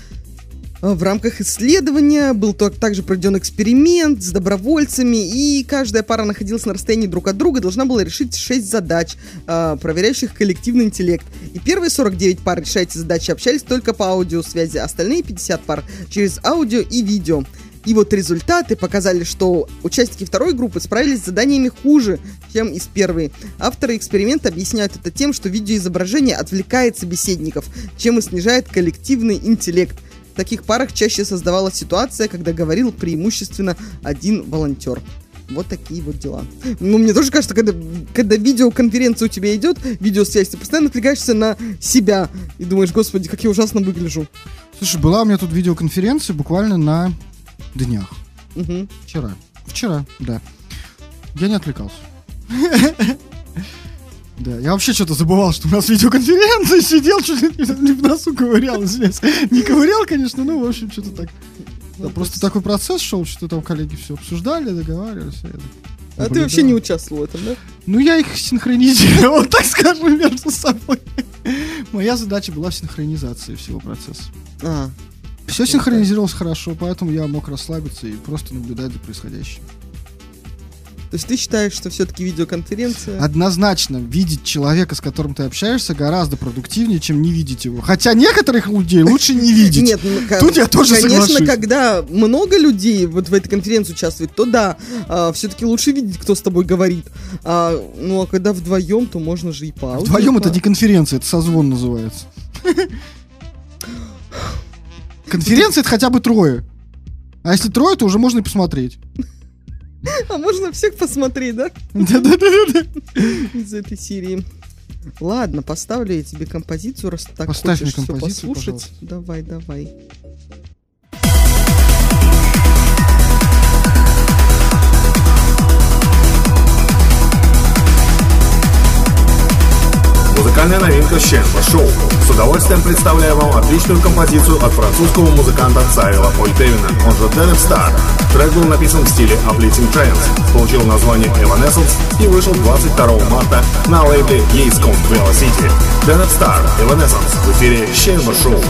А, В рамках исследования был также проведен эксперимент с добровольцами, и каждая пара находилась на расстоянии друг от друга должна была решить 6 задач, а, проверяющих коллективный интеллект. И первые 49 пар, решая задачи, общались только по аудиосвязи, остальные 50 пар через аудио и видео. И вот результаты показали, что участники второй группы справились с заданиями хуже, чем из первой. Авторы эксперимента объясняют это тем, что видеоизображение отвлекает собеседников, чем и снижает коллективный интеллект. В таких парах чаще создавалась ситуация, когда говорил преимущественно один волонтер. Вот такие вот дела. Ну, мне тоже кажется, когда, когда видеоконференция у тебя идет, видеосвязь, ты постоянно отвлекаешься на себя и думаешь, господи, как я ужасно выгляжу. Слушай, была у меня тут видеоконференция буквально на днях. Мгм. Вчера. Вчера, да. Я не отвлекался. Да, я вообще что-то забывал, что у нас видеоконференция, сидел, чуть ли в носу ковырял, извиняюсь. Не ковырял, конечно, ну, в общем, что-то так. Да, Ну, просто то есть- такой процесс шел, что там коллеги все обсуждали, договаривались. так А ты вообще не участвовал в этом, да? Ну, я их синхронизировал, так скажем, между собой. Моя задача была в синхронизации всего процесса. А, Все синхронизировалось хорошо, поэтому я мог расслабиться и просто наблюдать за происходящим. То есть ты считаешь, что все-таки видеоконференция... Однозначно, видеть человека, с которым ты общаешься, гораздо продуктивнее, чем не видеть его. Хотя некоторых людей лучше не видеть. Нет, ну, Тут я тоже Конечно, когда много людей вот в этой конференции участвует, то да, все-таки лучше видеть, кто с тобой говорит. А, ну, а когда вдвоем, то можно же и аудио. Вдвоем это не конференция, это созвон называется. Конференция это хотя бы трое. А если трое, то уже можно и посмотреть. А можно всех посмотреть, да? Да-да-да. Из этой серии. Ладно, поставлю я тебе композицию, раз ты так Поставь мне хочешь всё композицию, послушать. Давай, давай. Музыкальная новинка Щенва Шоу. С удовольствием представляю вам отличную композицию от французского музыканта Царила Ольтевина, он же Денеп Star. Трек был написан в стиле Uplifting Trance, получил название Evanescence и вышел 22 марта на лейбле Ейском Velocity. Денеп Star, Evanescence в эфире Щенва Шоу.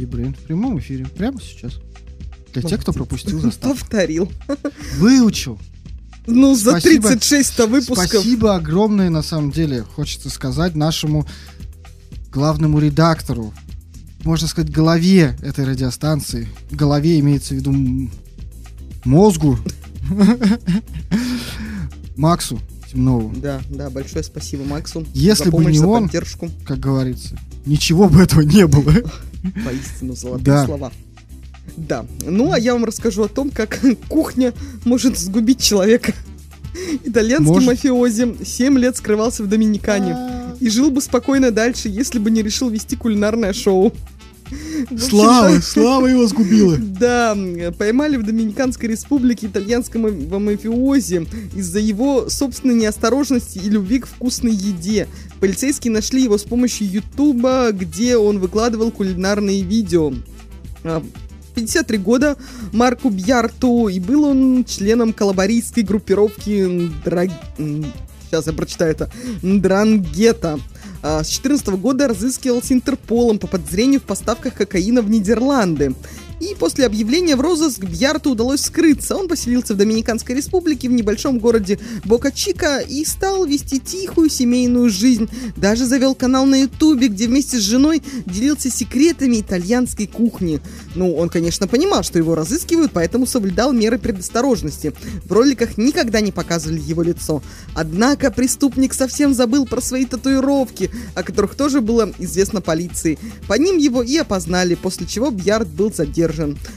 И Брейн в прямом эфире. Прямо сейчас. Для тех, кто пропустил заставку. Повторил. Выучил. Ну, за Спасибо. 36-то выпусков. Спасибо огромное, на самом деле, хочется сказать нашему главному редактору, можно сказать, голове этой радиостанции. Голове имеется в виду мозгу. Максу Темнову. Да, да, большое спасибо Максу Если бы не он- поддержку. Как говорится. Ничего бы этого не было. Поистину золотые Да. слова. Да. Ну, а я вам расскажу о том, как кухня может сгубить человека. Итальянский Может. мафиози 7 лет скрывался в Доминикане. А. И жил бы спокойно дальше, если бы не решил вести кулинарное шоу. Общем-то, Слава, слава его сгубила. Да, поймали в Доминиканской республике итальянского ма- мафиози из-за его собственной неосторожности и любви к вкусной еде. Полицейские нашли его с помощью Ютуба, где он выкладывал кулинарные видео. А, 53 года Марку Бьярту, и был он членом коллабористской группировки Сейчас я прочитаю это. Ндрангета. А, С 2014 года разыскивался Интерполом по подозрению в поставках кокаина в Нидерланды. И после объявления в розыск Бьярту удалось скрыться. Он поселился в Доминиканской республике в небольшом городе Бока-Чика и стал вести тихую семейную жизнь. Даже завел канал на Ютубе, где вместе с женой делился секретами итальянской кухни. Ну, он, конечно, понимал, что его разыскивают, поэтому соблюдал меры предосторожности. В роликах никогда не показывали его лицо. Однако преступник совсем забыл про свои татуировки, о которых тоже было известно полиции. По ним его и опознали, после чего Бьярд был задержан.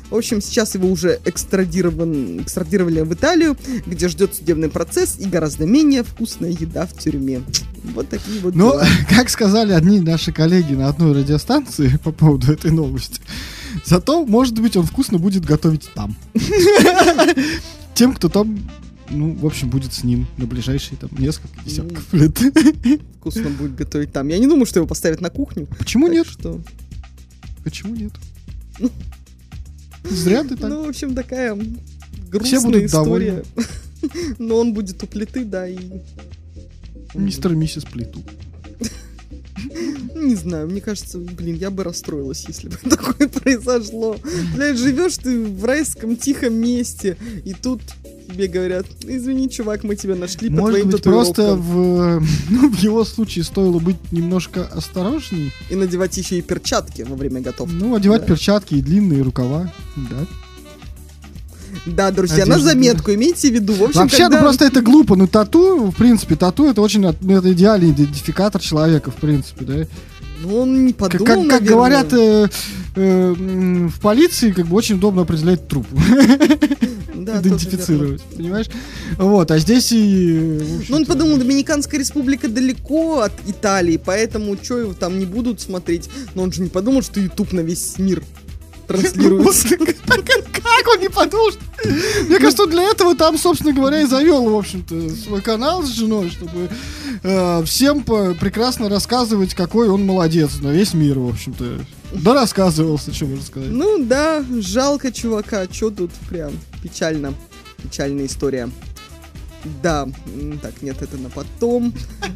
В общем, сейчас его уже экстрадирован, экстрадировали в Италию, где ждет судебный процесс и гораздо менее вкусная еда в тюрьме. Вот такие вот Но, дела. как сказали одни наши коллеги на одной радиостанции по поводу этой новости, зато, может быть, он вкусно будет готовить там. Тем, кто там, ну, в общем, будет с ним на ближайшие там несколько десятков лет. Вкусно будет готовить там. Я не думаю, что его поставят на кухню. Почему Так нет? Что... Почему нет? Зря ты так. Ну, в общем, такая Все грустная будут история. Но он будет у плиты, да, и... Мистер и миссис Плиту. Не знаю, мне кажется, блин, я бы расстроилась, если бы такое произошло. Блядь, живешь ты в райском тихом месте, и тут тебе говорят, извини, чувак, мы тебя нашли по Может твоим быть, просто татуировкам». в, ну, в его случае стоило быть немножко осторожней. И надевать еще и перчатки во время готовки. Ну, одевать Да. перчатки и длинные рукава. Да. Да, друзья, на Одежда, заметку имейте в виду. В общем, Вообще, когда- ну просто это глупо. Ну, тату, в принципе, тату это очень ну, это идеальный идентификатор человека, в принципе, да. Ну, он не подумал, как- как говорят э, э, в полиции, как бы очень удобно определять труп, Да, идентифицировать, понимаешь? Вот, а здесь и... в Ну, он подумал, Доминиканская республика далеко от Италии, поэтому что его там не будут смотреть. Но он же не подумал, что YouTube на весь мир транслируется. Как он не подумал? что- Мне кажется, для этого там, собственно говоря, и завел, в общем-то, свой канал с женой, чтобы э, всем прекрасно рассказывать, какой он молодец на весь мир, в общем-то. Да рассказывался, что можно сказать. Ну да, жалко чувака, что тут прям печально. Печальная история. Да, так, нет, это на потом.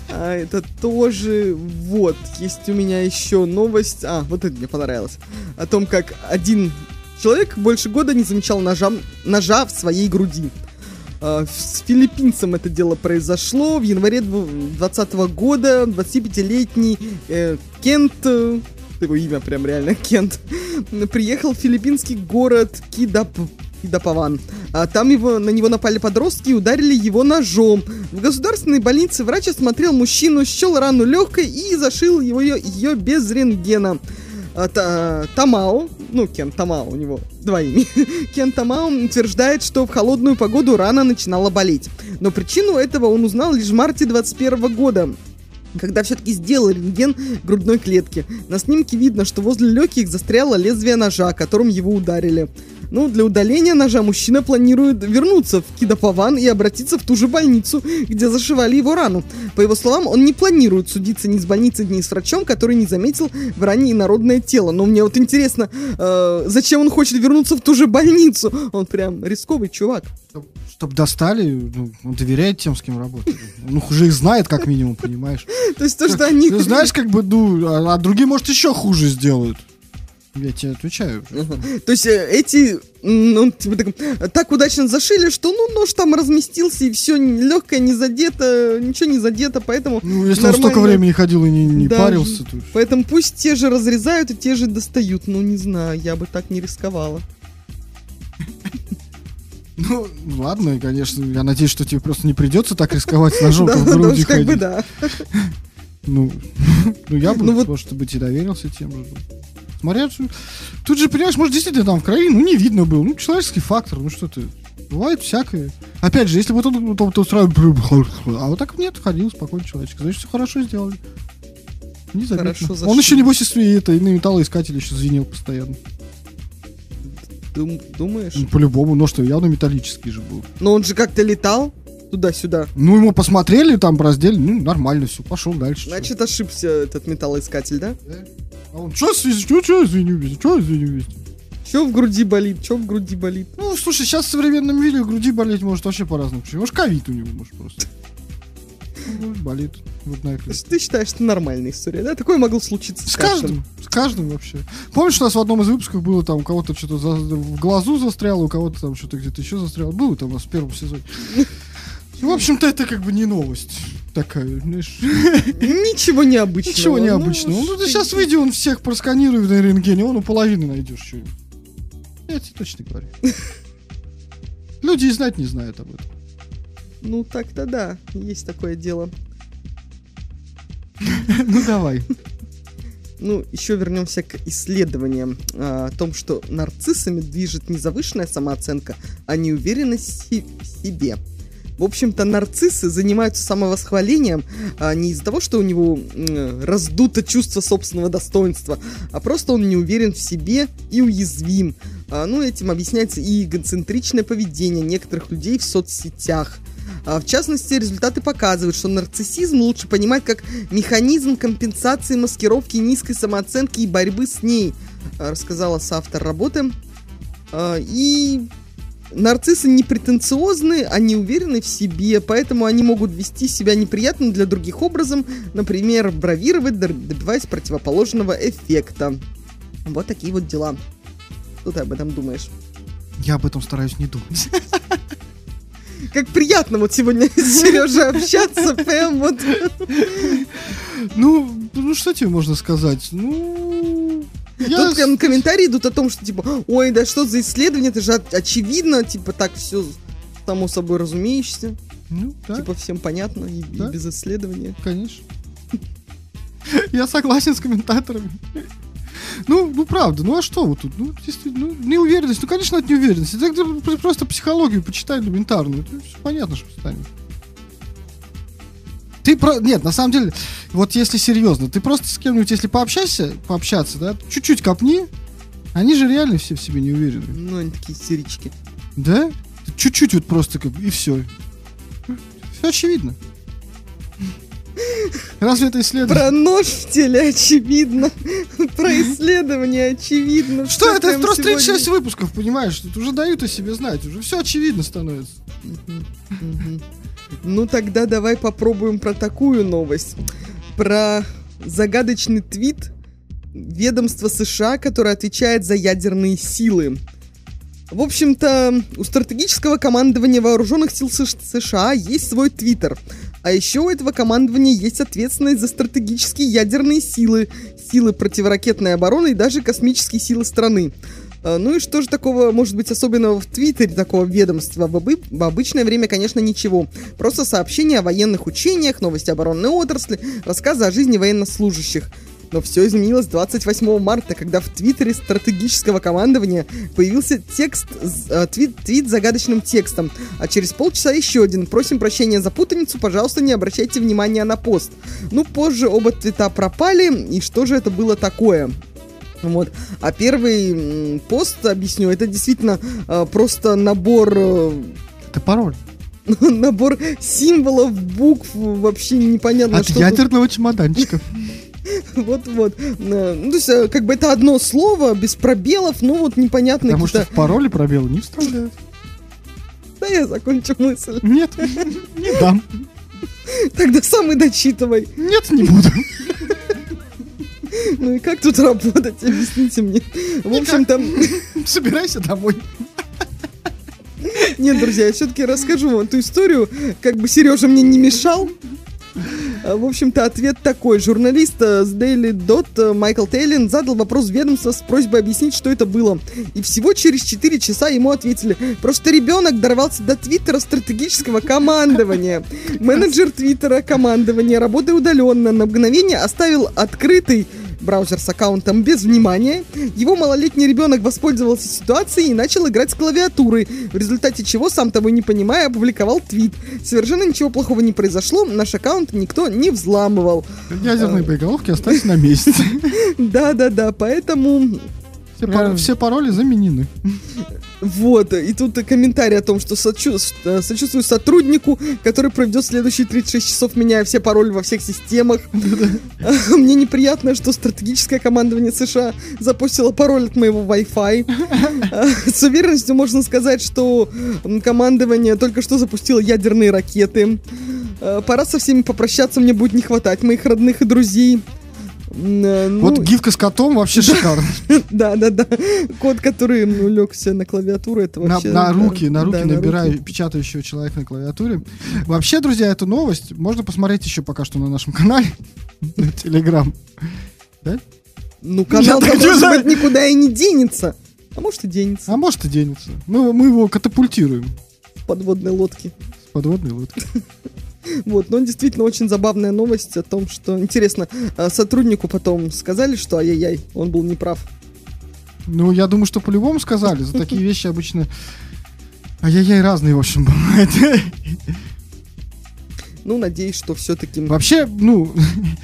А это тоже. Вот, есть у меня еще новость. А, вот это мне понравилось. О том, как один человек больше года не замечал ножа, ножа в своей груди. А, С филиппинцем это дело произошло в январе 2020 года. 25-летний э, Кент, э, его имя прям реально Кент, приехал в филиппинский город Кидап... Кидапаван. А там его, на него напали подростки и ударили его ножом. В государственной больнице врач осмотрел мужчину, счел рану легкой и зашил его, ее, ее без рентгена. А, Та- Тамао, ну, Кен Тамао, у него два имени. Кен Тамао утверждает, что в холодную погоду рана начинала болеть. Но причину этого он узнал лишь в марте 21 года, когда все-таки сделал рентген грудной клетки. На снимке видно, что возле легких застряло лезвие ножа, которым его ударили. Ну, для удаления ножа мужчина планирует вернуться в Кидапаван и обратиться в ту же больницу, где зашивали его рану. По его словам, он не планирует судиться ни с больницей, ни с врачом, который не заметил в ране инородное тело. Но мне вот интересно, э, зачем он хочет вернуться в ту же больницу? Он прям рисковый чувак. Чтоб достали, ну, он доверяет тем, с кем работает. Ну, уже их знает, как минимум, понимаешь. То есть то, что они... Знаешь, как бы, ну, а, а другие, может, еще хуже сделают. Я тебе отвечаю. То есть э, эти ну, типа, так, так удачно зашили, что ну нож там разместился и все легкое не задето, ничего не задето, поэтому Ну, если он столько нормально. времени ходил и не, не Да, парился, то... Поэтому пусть те же разрезают и те же достают. Ну не знаю, я бы так не рисковала. Ну, ладно, конечно, я надеюсь, что тебе просто не придется так рисковать с ножом Да, в груди как бы ходить. Ну, ну, я бы, Ну, вот- может быть, и доверился тем же. Смотря, тут же, понимаешь, может, действительно там в крови, ну, не видно был. Ну, человеческий фактор, ну, что ты. Бывает всякое. Опять же, если бы вот он вот, вот сразу... А вот так нет, ходил спокойно человечек. Значит, все хорошо сделали. Незаметно. Хорошо Он еще, небось, и это, и на металлоискатель еще звенел постоянно. Дум- думаешь? Ну, по-любому, но что, явно металлический же был. Но он же как-то летал туда-сюда. Ну, ему посмотрели, там раздели, ну, нормально все, пошел дальше. Значит, ошибся этот металлоискатель, да? А он, что, что, что, везде, что, везде? Че в груди болит? Че в груди болит? Ну, слушай, сейчас в современном мире груди болеть может вообще по-разному. Может, ковид у него, может, просто. Ну, болит. Вот Ты считаешь, что нормальная история, да? Такое могло случиться с, С каждым, с каждым вообще. Помнишь, у нас в одном из выпусков было там у кого-то что-то за- в глазу застряло, у кого-то там что-то где-то еще застряло. Было там у нас в первом сезоне. В общем-то, это как бы не новость такая, знаешь. Ничего необычного. Ничего Ну, необычного. Ну, ты сейчас выйди, он всех просканируй на рентгене, он у половины найдешь что-нибудь. Я тебе точно говорю. Люди и знать не знают об этом. Ну так-то да, есть такое дело. Ну, давай. Ну, еще вернемся к исследованиям а, о том, что нарциссами движет не завышенная самооценка, а неуверенность в себе. В общем-то, нарциссы занимаются самовосхвалением а, не из-за того, что у него м, раздуто чувство собственного достоинства, а просто он не уверен в себе и уязвим. А, ну, этим объясняется и эгоцентричное поведение некоторых людей в соцсетях. А, В частности, результаты показывают, что нарциссизм лучше понимать как механизм компенсации маскировки низкой самооценки и борьбы с ней, а, рассказала соавтор работы. А, И нарциссы не претенциозны, они уверены в себе, поэтому они могут вести себя неприятным для других образом, например, бравировать, добиваясь противоположного эффекта. Вот такие вот дела. Что ты об этом думаешь? Я об этом стараюсь не думать. Как приятно вот сегодня с Сережей общаться, прям вот. Ну, ну что тебе можно сказать? Ну, я... Тут прям комментарии идут о том, что типа, ой, да что за исследование, это же очевидно, типа так все само собой разумеешься, Ну, да, типа всем понятно и, и Да. без исследования. конечно. Я согласен с комментаторами. Ну, ну правда, ну а что вот тут? Ну, действительно, ну, неуверенность, ну, конечно, от неуверенности. Пр- просто психологию почитай элементарную. Это всё понятно, что станет. Ты про... Нет, на самом деле, вот если серьезно, ты просто с кем-нибудь, если пообщайся, пообщаться, да, чуть-чуть копни, они же реально все в себе не уверены. Ну, они такие истерички. Да? Чуть-чуть вот просто как и все. Все очевидно. Разве это исследование? Про нож в теле очевидно, про исследование очевидно. Что это? прям Просто сегодня. 36 выпусков, понимаешь? Тут уже дают о себе знать, уже все очевидно становится. Ну тогда давай попробуем про такую новость. Про загадочный твит ведомства США, которое отвечает за ядерные силы. В общем-то, у стратегического командования вооруженных сил Сш- США есть свой твиттер. А еще у этого командования есть ответственность за стратегические ядерные силы, силы противоракетной обороны и даже космические силы страны. А, Ну и что же такого может быть особенного в Твиттере такого ведомства? В, обы- в обычное время, конечно, ничего. Просто сообщения о военных учениях, новости оборонной отрасли, рассказы о жизни военнослужащих. Но все изменилось 28 марта, когда в твиттере стратегического командования появился текст, э, твит, твит с загадочным текстом. А через полчаса еще один. Просим прощения за путаницу, пожалуйста, не обращайте внимания на пост. Ну, позже оба твита пропали, и что же это было такое? Вот. А первый пост, объясню, это действительно э, просто набор э, Это пароль. набор символов, букв, вообще непонятно, От что... ядерного чемоданчика. Вот-вот. Э, Ну, то есть, как бы это одно слово, без пробелов, ну вот непонятно Потому что в пароле пробелы не вставляют. Да я закончу мысль. Нет, не дам. Тогда сам и дочитывай. Нет, не буду. Ну и как тут работать, объясните мне. В общем-то, Собирайся домой. нет, друзья, я все-таки расскажу вам эту историю, как бы Сережа мне не мешал. А, В общем-то, ответ такой. Журналист э, с Daily Dot э, Майкл Тейлин задал вопрос в ведомство с просьбой объяснить, что это было. И всего через 4 часа ему ответили. Просто ребенок дорвался до твиттера стратегического командования. Менеджер твиттера командования, работая удаленно, на мгновение оставил открытый браузер с аккаунтом без внимания. Его малолетний ребенок воспользовался ситуацией и начал играть с клавиатурой, в результате чего, сам того не понимая, опубликовал твит. Совершенно ничего плохого не произошло, наш аккаунт никто не взламывал. Ядерные боеголовки остались на месте. Да-да-да, поэтому пар- Все пароли заменены. Вот, и тут комментарий о том, что сочу- э, сочувствую сотруднику, который проведет следующие 36 часов, меняя все пароли во всех системах. Мне неприятно, что стратегическое командование США запустило пароль от моего Wi-Fi. С уверенностью можно сказать, что командование только что запустило ядерные ракеты. А, Пора со всеми попрощаться, мне будет не хватать моих родных и друзей. Ну, Вот гифка с котом вообще шикарно. да, да, да. Код, который улегся на клавиатуру, это На, вообще... на да, руки, на руки да, набираю руки. печатающего человека на клавиатуре. Вообще, друзья, эту новость можно посмотреть еще пока что на нашем канале. На Телеграм. Да? Ну, канал может быть никуда и не денется. А может и денется. А может и денется. Мы, мы его катапультируем В подводной лодке. с подводной лодки. Вот, но действительно очень забавная новость о том, что... Интересно, а сотруднику потом сказали, что ай-яй-яй, он был неправ. Ну, я думаю, что по-любому сказали. За такие вещи обычно... Ай-яй-яй, разные, в общем, бывают. Ну, надеюсь, что все-таки Вообще, ну,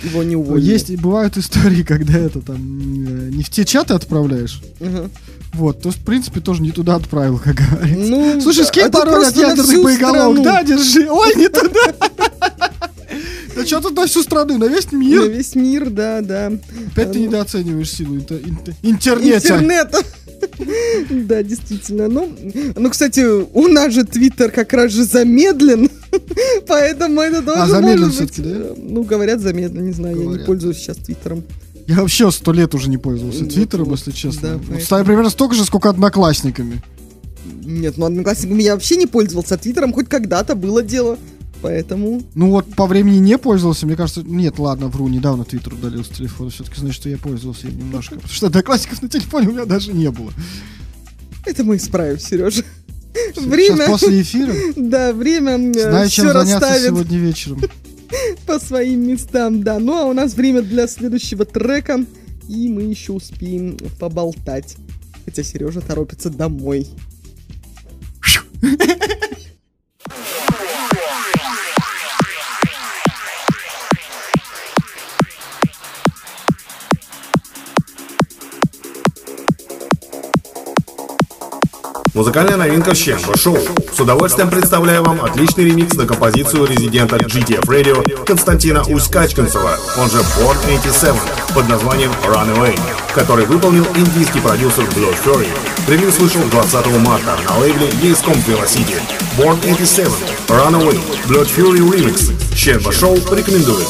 его не уволили. есть, бывают истории, когда это там э, не в те чаты отправляешь. Ага. Вот, то есть, в принципе, тоже не туда отправил, как говорится. Ну, Слушай, скинь а пароль от на ядерных боеголовок. Да, держи. Ой, не туда. Да что тут на всю страну, на весь На мир? весь мир, да, да. Опять ты Ну, недооцениваешь силу интер- интер- интернета. Интернета. Да, действительно. Ну, ну, кстати, у нас же Твиттер как раз же замедлен, поэтому это тоже А, замедлен может быть, да? э, Ну, говорят, замедлен, не знаю, я не Говорят. пользуюсь сейчас Твиттером. Я вообще сто лет уже не пользовался Ну, Твиттером, вот, если честно. да, Вот поэтому- примерно столько же, сколько одноклассниками. Нет, ну, одноклассниками я вообще не пользовался, а Твиттером хоть когда-то было дело, поэтому... Ну вот по времени не пользовался, мне кажется, нет, ладно, вру, недавно Твиттер удалил с телефона, все-таки значит, что я пользовался им немножко, потому что одноклассников на телефоне у меня даже не было. Это мы исправим, Сережа. Сейчас Время, после эфира да, время знаю, чем заняться расставит сегодня вечером. по своим местам, да. Ну, а у нас время для следующего трека, и мы еще успеем поболтать. Хотя Сережа торопится домой. Музыкальная новинка Щемба Шоу. С удовольствием представляю вам отличный ремикс на композицию резидента GTF Radio Константина Усть-Качкинцева, он же Born 87, под названием Runaway, который выполнил индийский продюсер Blood Fury. Ремикс вышел 20 марта на лейбле Ейском Velocity. Born 87, Runaway, Blood Fury Remix. Щемба Шоу рекомендует.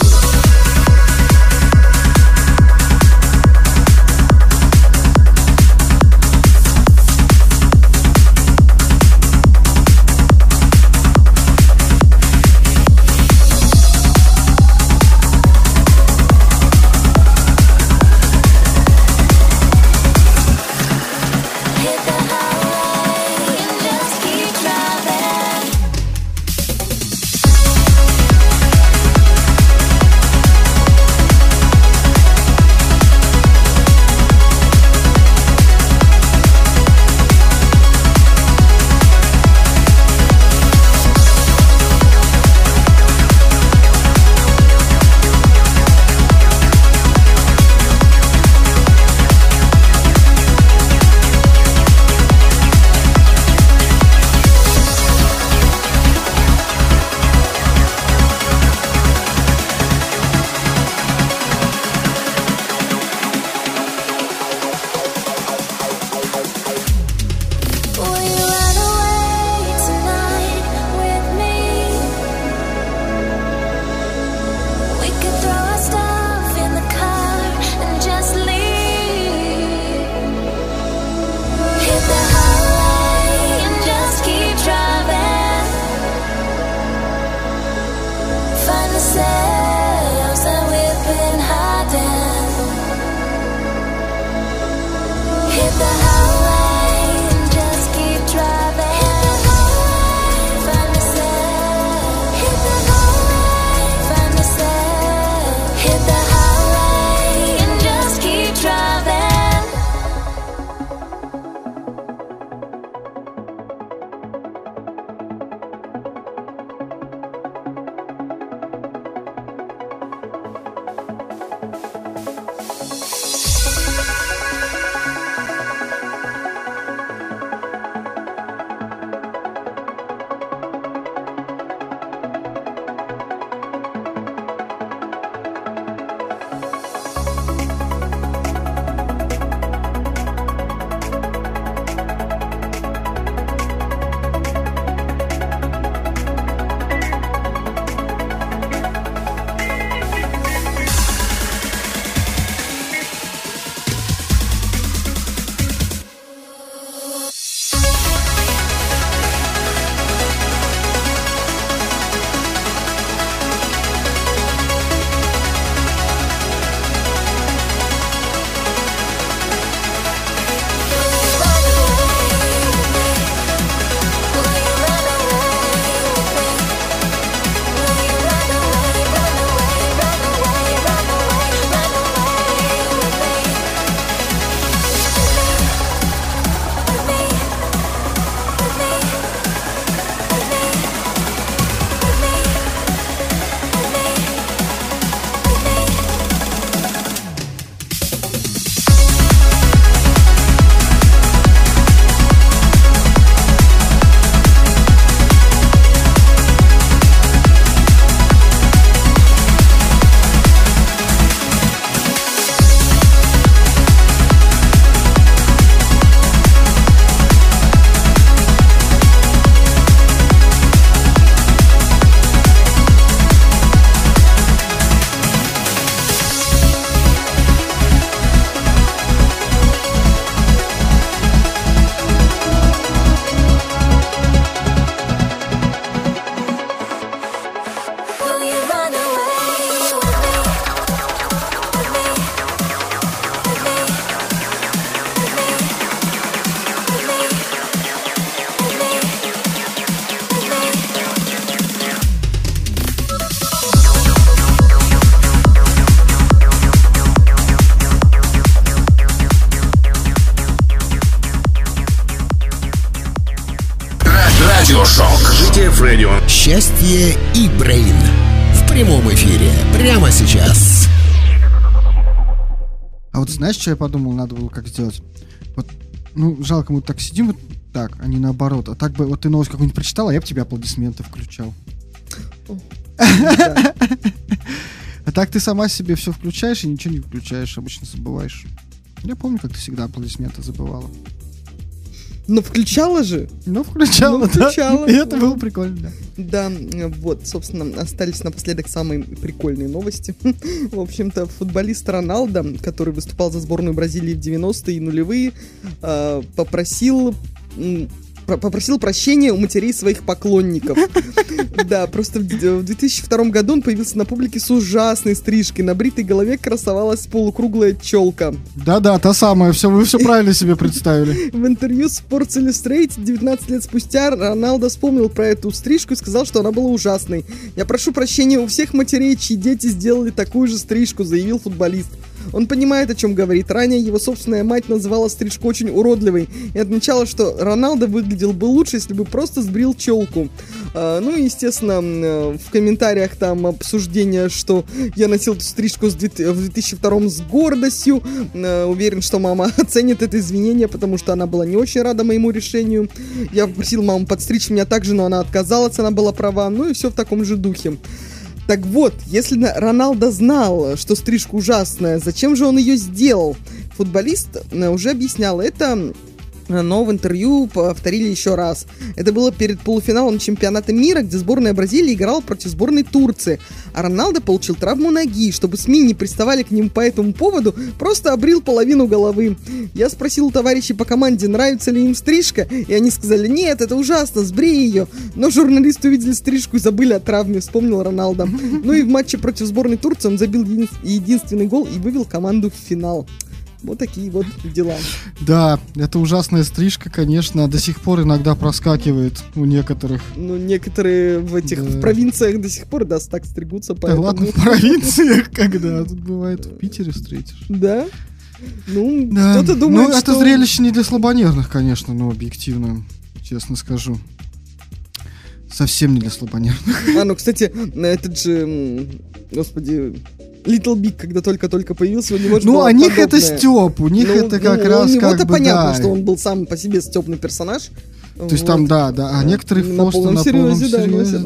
Знаешь, что я подумал, надо было как сделать? Вот, ну, жалко, мы так сидим вот так, а не наоборот. А так бы, вот ты новость какую-нибудь прочитала, а я бы тебе аплодисменты включал. А так ты сама себе все включаешь и ничего не включаешь, обычно забываешь. Я помню, как ты всегда аплодисменты забывала. Но включала же. Ну, включала, Ну, да. включала. И это было прикольно, да. Да, вот, собственно, остались напоследок самые прикольные новости. В общем-то, футболист Роналдо, который выступал за сборную Бразилии в 90-е и нулевые, э, попросил попросил прощения у матерей своих поклонников. Да, просто в д- в 2002 году он появился на публике с ужасной стрижкой. На бритой голове красовалась полукруглая челка. Да-да, та самая, все, вы все правильно себе представили. В интервью Sports Illustrated 19 лет спустя Роналдо вспомнил про эту стрижку и сказал, что она была ужасной. «Я прошу прощения у всех матерей, чьи дети сделали такую же стрижку», заявил футболист. Он понимает, о чем говорит. Ранее его собственная мать называла стрижку очень уродливой и отмечала, что Роналдо выглядел бы лучше, если бы просто сбрил челку. А, ну естественно, э, в комментариях там обсуждение, что я носил эту стрижку в 2002 с гордостью. Э, Уверен, что мама оценит это извинение, потому что она была не очень рада моему решению. Я попросил маму подстричь меня также, но она отказалась, она была права. Ну и все в таком же духе. Так вот, если на- Роналдо знал, что стрижка ужасная, зачем же он ее сделал? Футболист э, уже объяснял это, но в интервью повторили еще раз. Это было перед полуфиналом чемпионата мира, где сборная Бразилии играла против сборной Турции. А Роналдо получил травму ноги. Чтобы СМИ не приставали к ним по этому поводу, просто обрил половину головы. Я спросил у товарищей по команде, нравится ли им стрижка, и они сказали, нет, это ужасно, сбрей ее. Но журналисты увидели стрижку и забыли о травме, вспомнил Роналдо. Ну и в матче против сборной Турции он забил един- единственный гол и вывел команду в финал. Вот такие вот дела. Да, это ужасная стрижка, конечно, до сих пор иногда проскакивает у некоторых. Ну, некоторые в этих Да. в провинциях до сих пор, да, так стригутся, Да поэтому... ладно, в провинциях, когда тут бывает в Питере встретишь. Да? Ну, Да. кто-то думает, ну, это что... зрелище не для слабонервных, конечно, но объективно, честно скажу. Совсем не для слабонервных. А, ну, кстати, этот же, господи, Little Big, когда только-только появился, у него Ну, у них это подобное. степ, у них Ну, это как ну, раз как бы, понятно, да. что он был сам по себе степный персонаж. То есть там, да, да, а некоторые На просто полном на полном серьезе, да, серьезе, носят.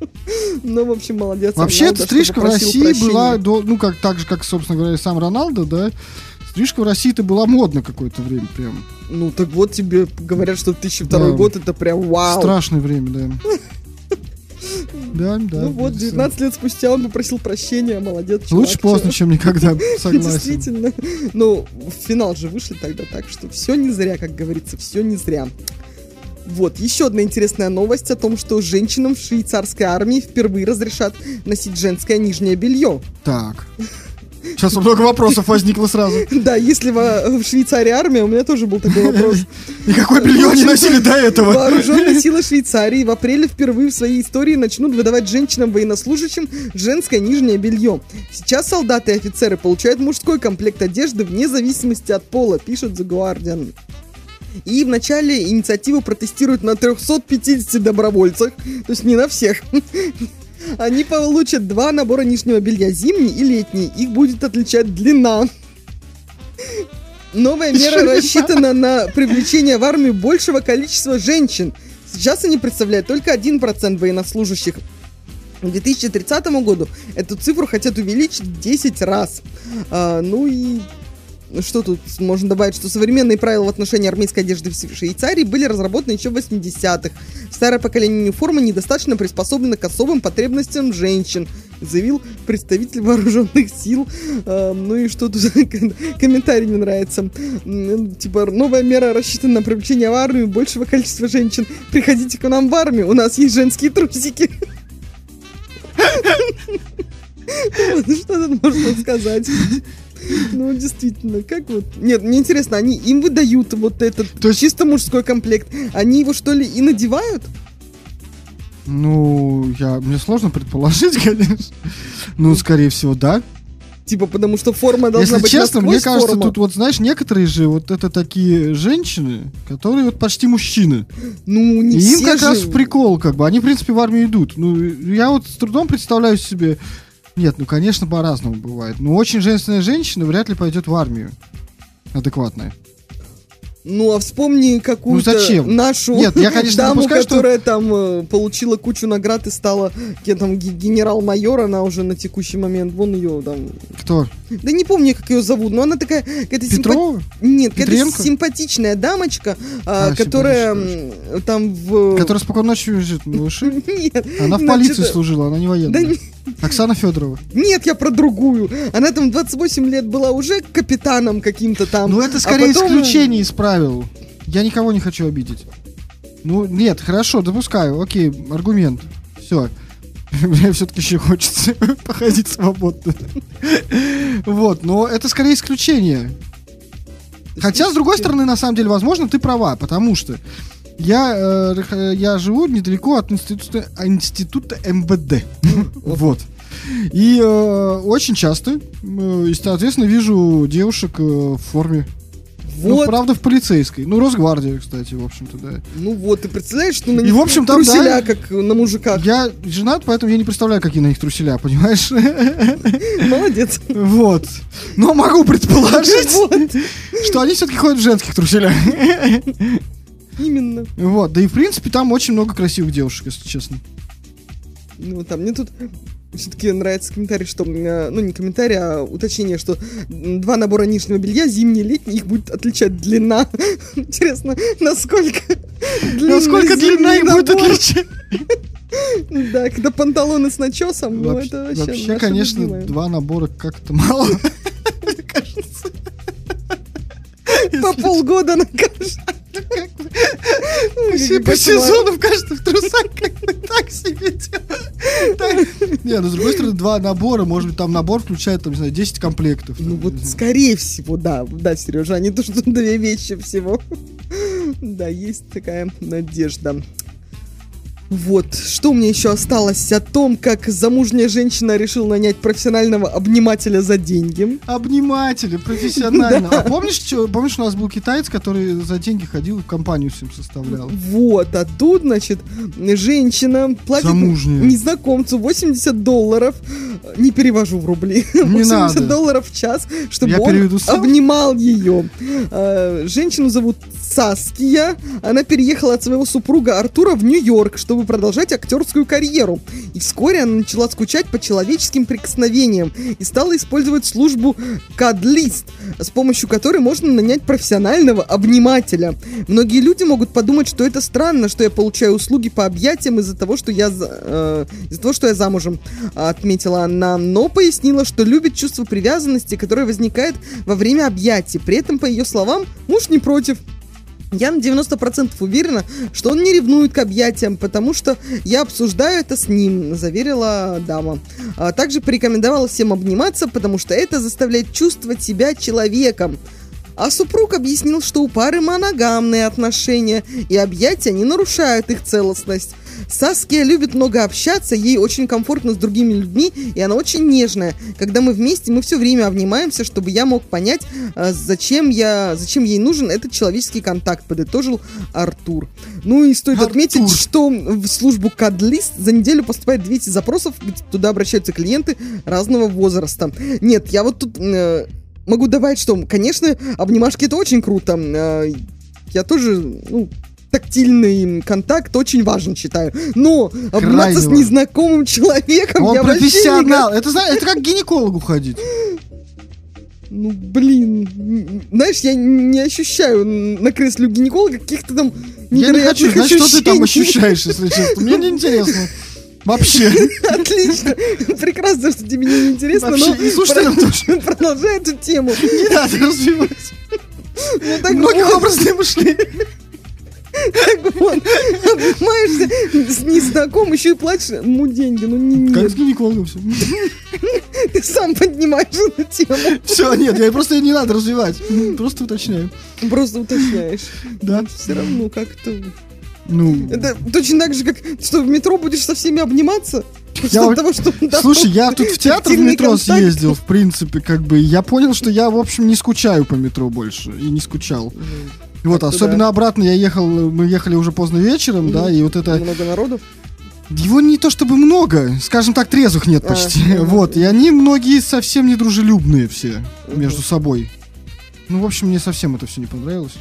да. Ну, в общем, молодец. Вообще, эта стрижка в России прощения. была, ну, как так же, как, собственно говоря, и сам Роналдо, да, стрижка в России-то была модна какое-то время прям. Ну, так вот тебе говорят, что 2002 Да. год это прям вау. Страшное время, да. Да, да. Ну вот, да, 19 лет спустя он попросил прощения, молодец, чувак, Лучше поздно, чем никогда, согласен. Действительно. Ну, в финал же вышли тогда, так что все не зря, как говорится, все не зря. Вот, еще одна интересная новость о том, что женщинам в швейцарской армии впервые разрешат носить женское нижнее белье. Так. Сейчас много вопросов возникло сразу. Да, если в Швейцарии армия, у меня тоже был такой вопрос. И какое белье они носили до этого? Вооруженные силы Швейцарии в апреле впервые в своей истории начнут выдавать женщинам-военнослужащим женское нижнее белье. Сейчас солдаты и офицеры получают мужской комплект одежды вне зависимости от пола, пишет The Guardian. И вначале инициативу протестируют на 350 добровольцах, то есть не на всех. Они получат два набора нижнего белья, зимний и летний. Их будет отличать длина. Новая мера рассчитана на привлечение в армию большего количества женщин. Сейчас они представляют только 1% военнослужащих. К 2030 году эту цифру хотят увеличить в 10 раз. А, ну и что тут можно добавить, что современные правила в отношении армейской одежды в Швейцарии были разработаны еще в 80-х. Старое поколение униформы недостаточно приспособлено к особым потребностям женщин, заявил представитель вооруженных сил. А, ну и что тут комментарий мне нравится. Типа, новая мера рассчитана на привлечение в армию большего количества женщин. Приходите к нам в армию, у нас есть женские трусики. Что тут можно сказать? Ну, действительно, как вот... Нет, мне интересно, они им выдают вот этот То есть- чисто мужской комплект. Они его, что ли, и надевают? Ну, я, мне сложно предположить, конечно. Ну, скорее всего, да. Типа, потому что форма должна Если быть честно, мне кажется, форма. тут вот, знаешь, некоторые же вот это такие женщины, которые вот почти мужчины. Ну, не И все им как же... раз в прикол, как бы. Они, в принципе, в армию идут. Ну, я вот с трудом представляю себе... Нет, ну, конечно, по-разному бывает. Но очень женственная женщина вряд ли пойдет в армию. Адекватная. Ну, а вспомни какую-то Ну, зачем? нашу Нет, я, конечно, даму, допускаю, что- которая там э, получила кучу наград и стала кем там ге- генерал-майор, она уже на текущий момент, вон ее там... Кто? Да не помню, как ее зовут, но она такая какая-то Петрова? Нет, какая-то Петренко? симпатичная дамочка, а, А, которая симпатичная там в... Которая спокойно ночью лежит на уши? Нет, Она в полиции служила, она не военная. Оксана Федорова. нет, я про другую. Она там 28 лет была уже капитаном каким-то там. Ну, это а скорее потом- исключение из правил. Я никого не хочу обидеть. Ну, нет, хорошо, допускаю. Окей, аргумент. Все. Мне все-таки еще хочется походить свободно. Вот, но это скорее исключение. Хотя, с другой стороны, на самом деле, возможно, ты права, потому что я, э, рх- я живу недалеко от института, института МВД. Вот. И э, очень часто, э, и, соответственно, вижу девушек э, в форме. Ну, Вот. правда, в полицейской. Ну, Росгвардия, кстати, в общем-то, да. Ну вот, ты представляешь, что на И, них в общем, там, труселя, да, как на мужиках. Я женат, поэтому я не представляю, какие на них труселя, понимаешь? Молодец. Вот. Но могу предположить, что они все-таки ходят в женских труселях. Именно. Вот. Да и, в принципе, там очень много красивых девушек, если честно. Ну, там мне тут все-таки нравится комментарий, что, э, ну, не комментарий, а уточнение, что два набора нижнего белья, зимний и летний, их будет отличать длина. Интересно, насколько Насколько длина их будет отличать? Да, когда панталоны с начесом, ну, это вообще вообще, конечно, два набора как-то мало. Мне кажется. По полгода на каждый. Все по сезону в каждом трусах как-то так себе. Не, ну с другой стороны, два набора, может быть, там набор включает, там, не знаю, 10 комплектов. Ну вот, скорее всего, да, да, Сережа, а не то, что две вещи всего. Да, есть такая надежда. Вот, что меня еще осталось о том, как замужняя женщина решила нанять профессионального обнимателя за деньги. Обниматели, профессионально. А помнишь, чё- помнишь, у нас был китаец, который за деньги ходил, компанию всем составлял? Вот, а тут, значит, женщина платит Замужняя. незнакомцу 80 долларов, не перевожу в рубли, 80 надо. долларов в час, чтобы Я он обнимал ее. А, Женщину зовут Саския, она переехала от своего супруга Артура в Нью-Йорк, чтобы продолжать актерскую карьеру. И вскоре она начала скучать по человеческим прикосновениям и стала использовать службу Кадлист, с помощью которой можно нанять профессионального обнимателя. Многие люди могут подумать, что это странно, что я получаю услуги по объятиям из-за того, что я э, из-за того, что я замужем, отметила она, но пояснила, что любит чувство привязанности, которое возникает во время объятий. При этом, по ее словам, муж не против. Я на 90% уверена, что он не ревнует к объятиям, потому что я обсуждаю это с ним, заверила дама. А также порекомендовала всем обниматься, потому что это заставляет чувствовать себя человеком. А супруг объяснил, что у пары моногамные отношения, и объятия не нарушают их целостность. Саския любит много общаться, ей очень комфортно с другими людьми, и она очень нежная. Когда мы вместе, мы все время обнимаемся, чтобы я мог понять, а, зачем, я, зачем ей нужен этот человеческий контакт, подытожил Артур. Ну и стоит Артур. отметить, что в службу Кадлист за неделю поступает 200 запросов, туда обращаются клиенты разного возраста. Нет, я вот тут э, могу добавить, что, конечно, обнимашки это очень круто. Э, я тоже, ну, тактильный контакт очень важен, считаю. Но обниматься с важен. незнакомым человеком Он я вообще не профессионал. Это, это как к гинекологу ходить. Ну, блин, знаешь, я не ощущаю на кресле у гинеколога каких-то там Я не хочу знать, что ты там ощущаешь, если честно. Мне не интересно. Вообще. Отлично. Прекрасно, что тебе не интересно, но Вообще, слушателям тоже. продолжай эту тему. Не надо развивать. Ну, так Многих вот, мышление. так вот, обнимаешься с незнакомым, еще и платишь ему деньги. Ну, не, Как нет, с гинекологом все. ты сам поднимаешь эту тему. Все, нет, я просто не надо развивать. Просто уточняю. Просто уточняешь. Да. Все равно как-то... Ну, Это точно так же, как что в метро будешь со всеми обниматься. Я от того, что давно Слушай, я тут в театр в метро контакт. съездил, в принципе, как бы. Я понял, что я, в общем, не скучаю по метро больше. И не скучал. И вот, Как-то особенно да. обратно я ехал, мы ехали уже поздно вечером, да, и вот это... Много народу. Его не то чтобы много, скажем так, трезвых нет А, почти. ага. Вот, и они многие совсем недружелюбные все между собой. Ну, в общем, мне совсем это все не понравилось.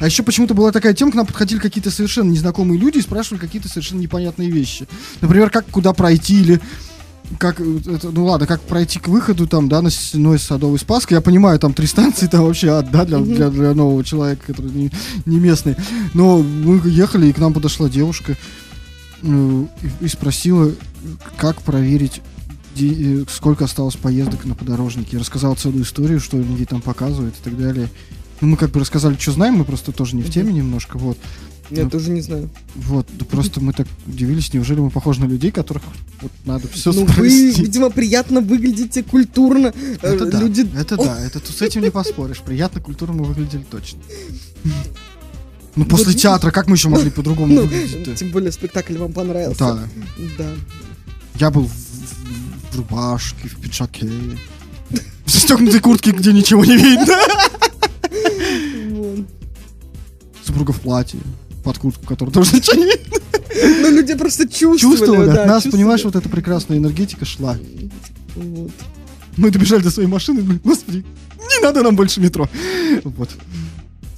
А еще почему-то была такая тема, к нам подходили какие-то совершенно незнакомые люди и спрашивали какие-то совершенно непонятные вещи. Например, как куда пройти или как, э, это, ну ладно, как пройти к выходу там, да, на Сеной Садовый Спаск. Я понимаю, там три станции, там вообще ад, да, для, для, для нового человека, который не, не местный. Но мы ехали, и к нам подошла девушка э, и, и спросила, как проверить, э, сколько осталось поездок на подорожнике. Я рассказал целую историю, что они ей там показывают и так далее. Ну, мы как бы рассказали, что знаем, мы просто тоже не в теме немножко, вот. Я Ну, тоже не знаю. Вот, да просто мы так удивились, неужели мы похожи на людей, которых вот надо все Ну, вы, видимо, приятно выглядите, культурно. Э, Это да, Люди... это О, да, это тут с этим не поспоришь. Приятно, культурно мы выглядели точно. Ну, после театра, как мы еще могли по-другому Ну, выглядеть тем более спектакль вам понравился. Да, Да. я был в, в- в рубашке, в пиджаке, в застегнутой куртке, где ничего не видно. Супруга в платье, под куртку, которая тоже не видно. Ну, люди просто чувствовали. Чувствовали да, от нас, чувствовали. понимаешь, вот эта прекрасная энергетика шла. Вот. Мы добежали до своей машины, и господи, не надо нам больше метро. Вот.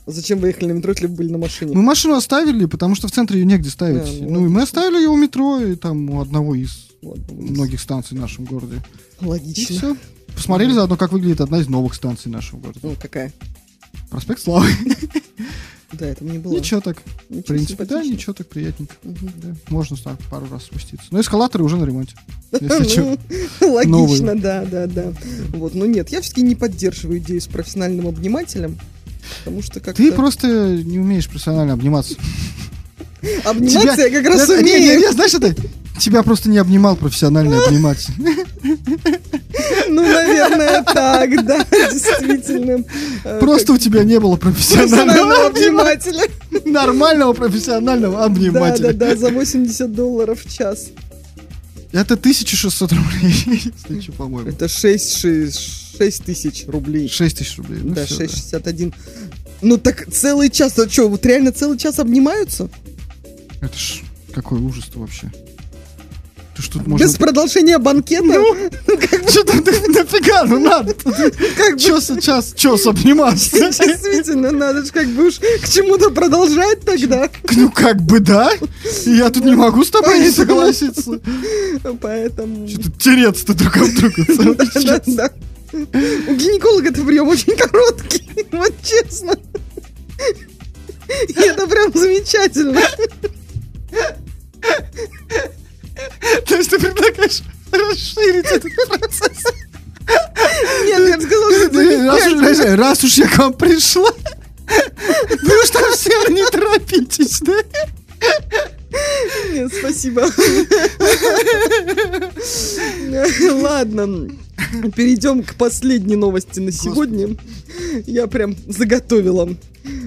Зачем вы ехали на метро, если вы были на машине? Мы машину оставили, потому что в центре ее негде ставить. Да, ну ну, и мы оставили ее у метро, и там у одного из Вот, многих станций в нашем городе. И Логично. все. Посмотрели заодно, как выглядит одна из новых станций нашем городе. Ну, какая? Проспект Славы. Да, это мне было. Ничего так. Ничего В принципе, да, ничего так приятненько. Мгм. Да, можно так пару раз спуститься. Но эскалаторы уже на ремонте. Ну, Логично, да, да, да. Вот, но нет, я все-таки не поддерживаю идею с профессиональным обнимателем, потому что как-то... Ты просто не умеешь профессионально обниматься. Обниматься я как раз Это- не, не, умею. не, знаешь, это... Тебя просто не обнимал профессиональный обниматель. Ну, наверное, так, да, действительно. Э, Просто у тебя не было профессионального обнимателя. Нормального профессионального Да, обнимателя. да, да, за 80 долларов в час. Это 1600 рублей, если что, по-моему. Это 6, 6, тысяч рублей. 6 тысяч рублей. ну Да, всё, да. 6,61. Ну так целый час, а что, вот реально целый час обнимаются? Это ж какой ужас-то вообще. Ты тут можно... Без продолжения банкета? Что там ты нафига, ну надо. как Чё сейчас, чё обниматься? действительно, надо же как бы уж к чему-то продолжать тогда. Ну как бы да. Я тут не могу с тобой не согласиться. Поэтому... Что тут тереться-то друг об друга целый Да, да, час. да. У гинеколога-то прием очень короткий, вот честно. И это прям замечательно. То есть ты предлагаешь расширить этот процесс? Нет, я сказала, Раз уж, я к вам пришла, уж там все не торопитесь, да? Нет, спасибо. Ладно, перейдем к последней новости на сегодня. Я прям заготовила.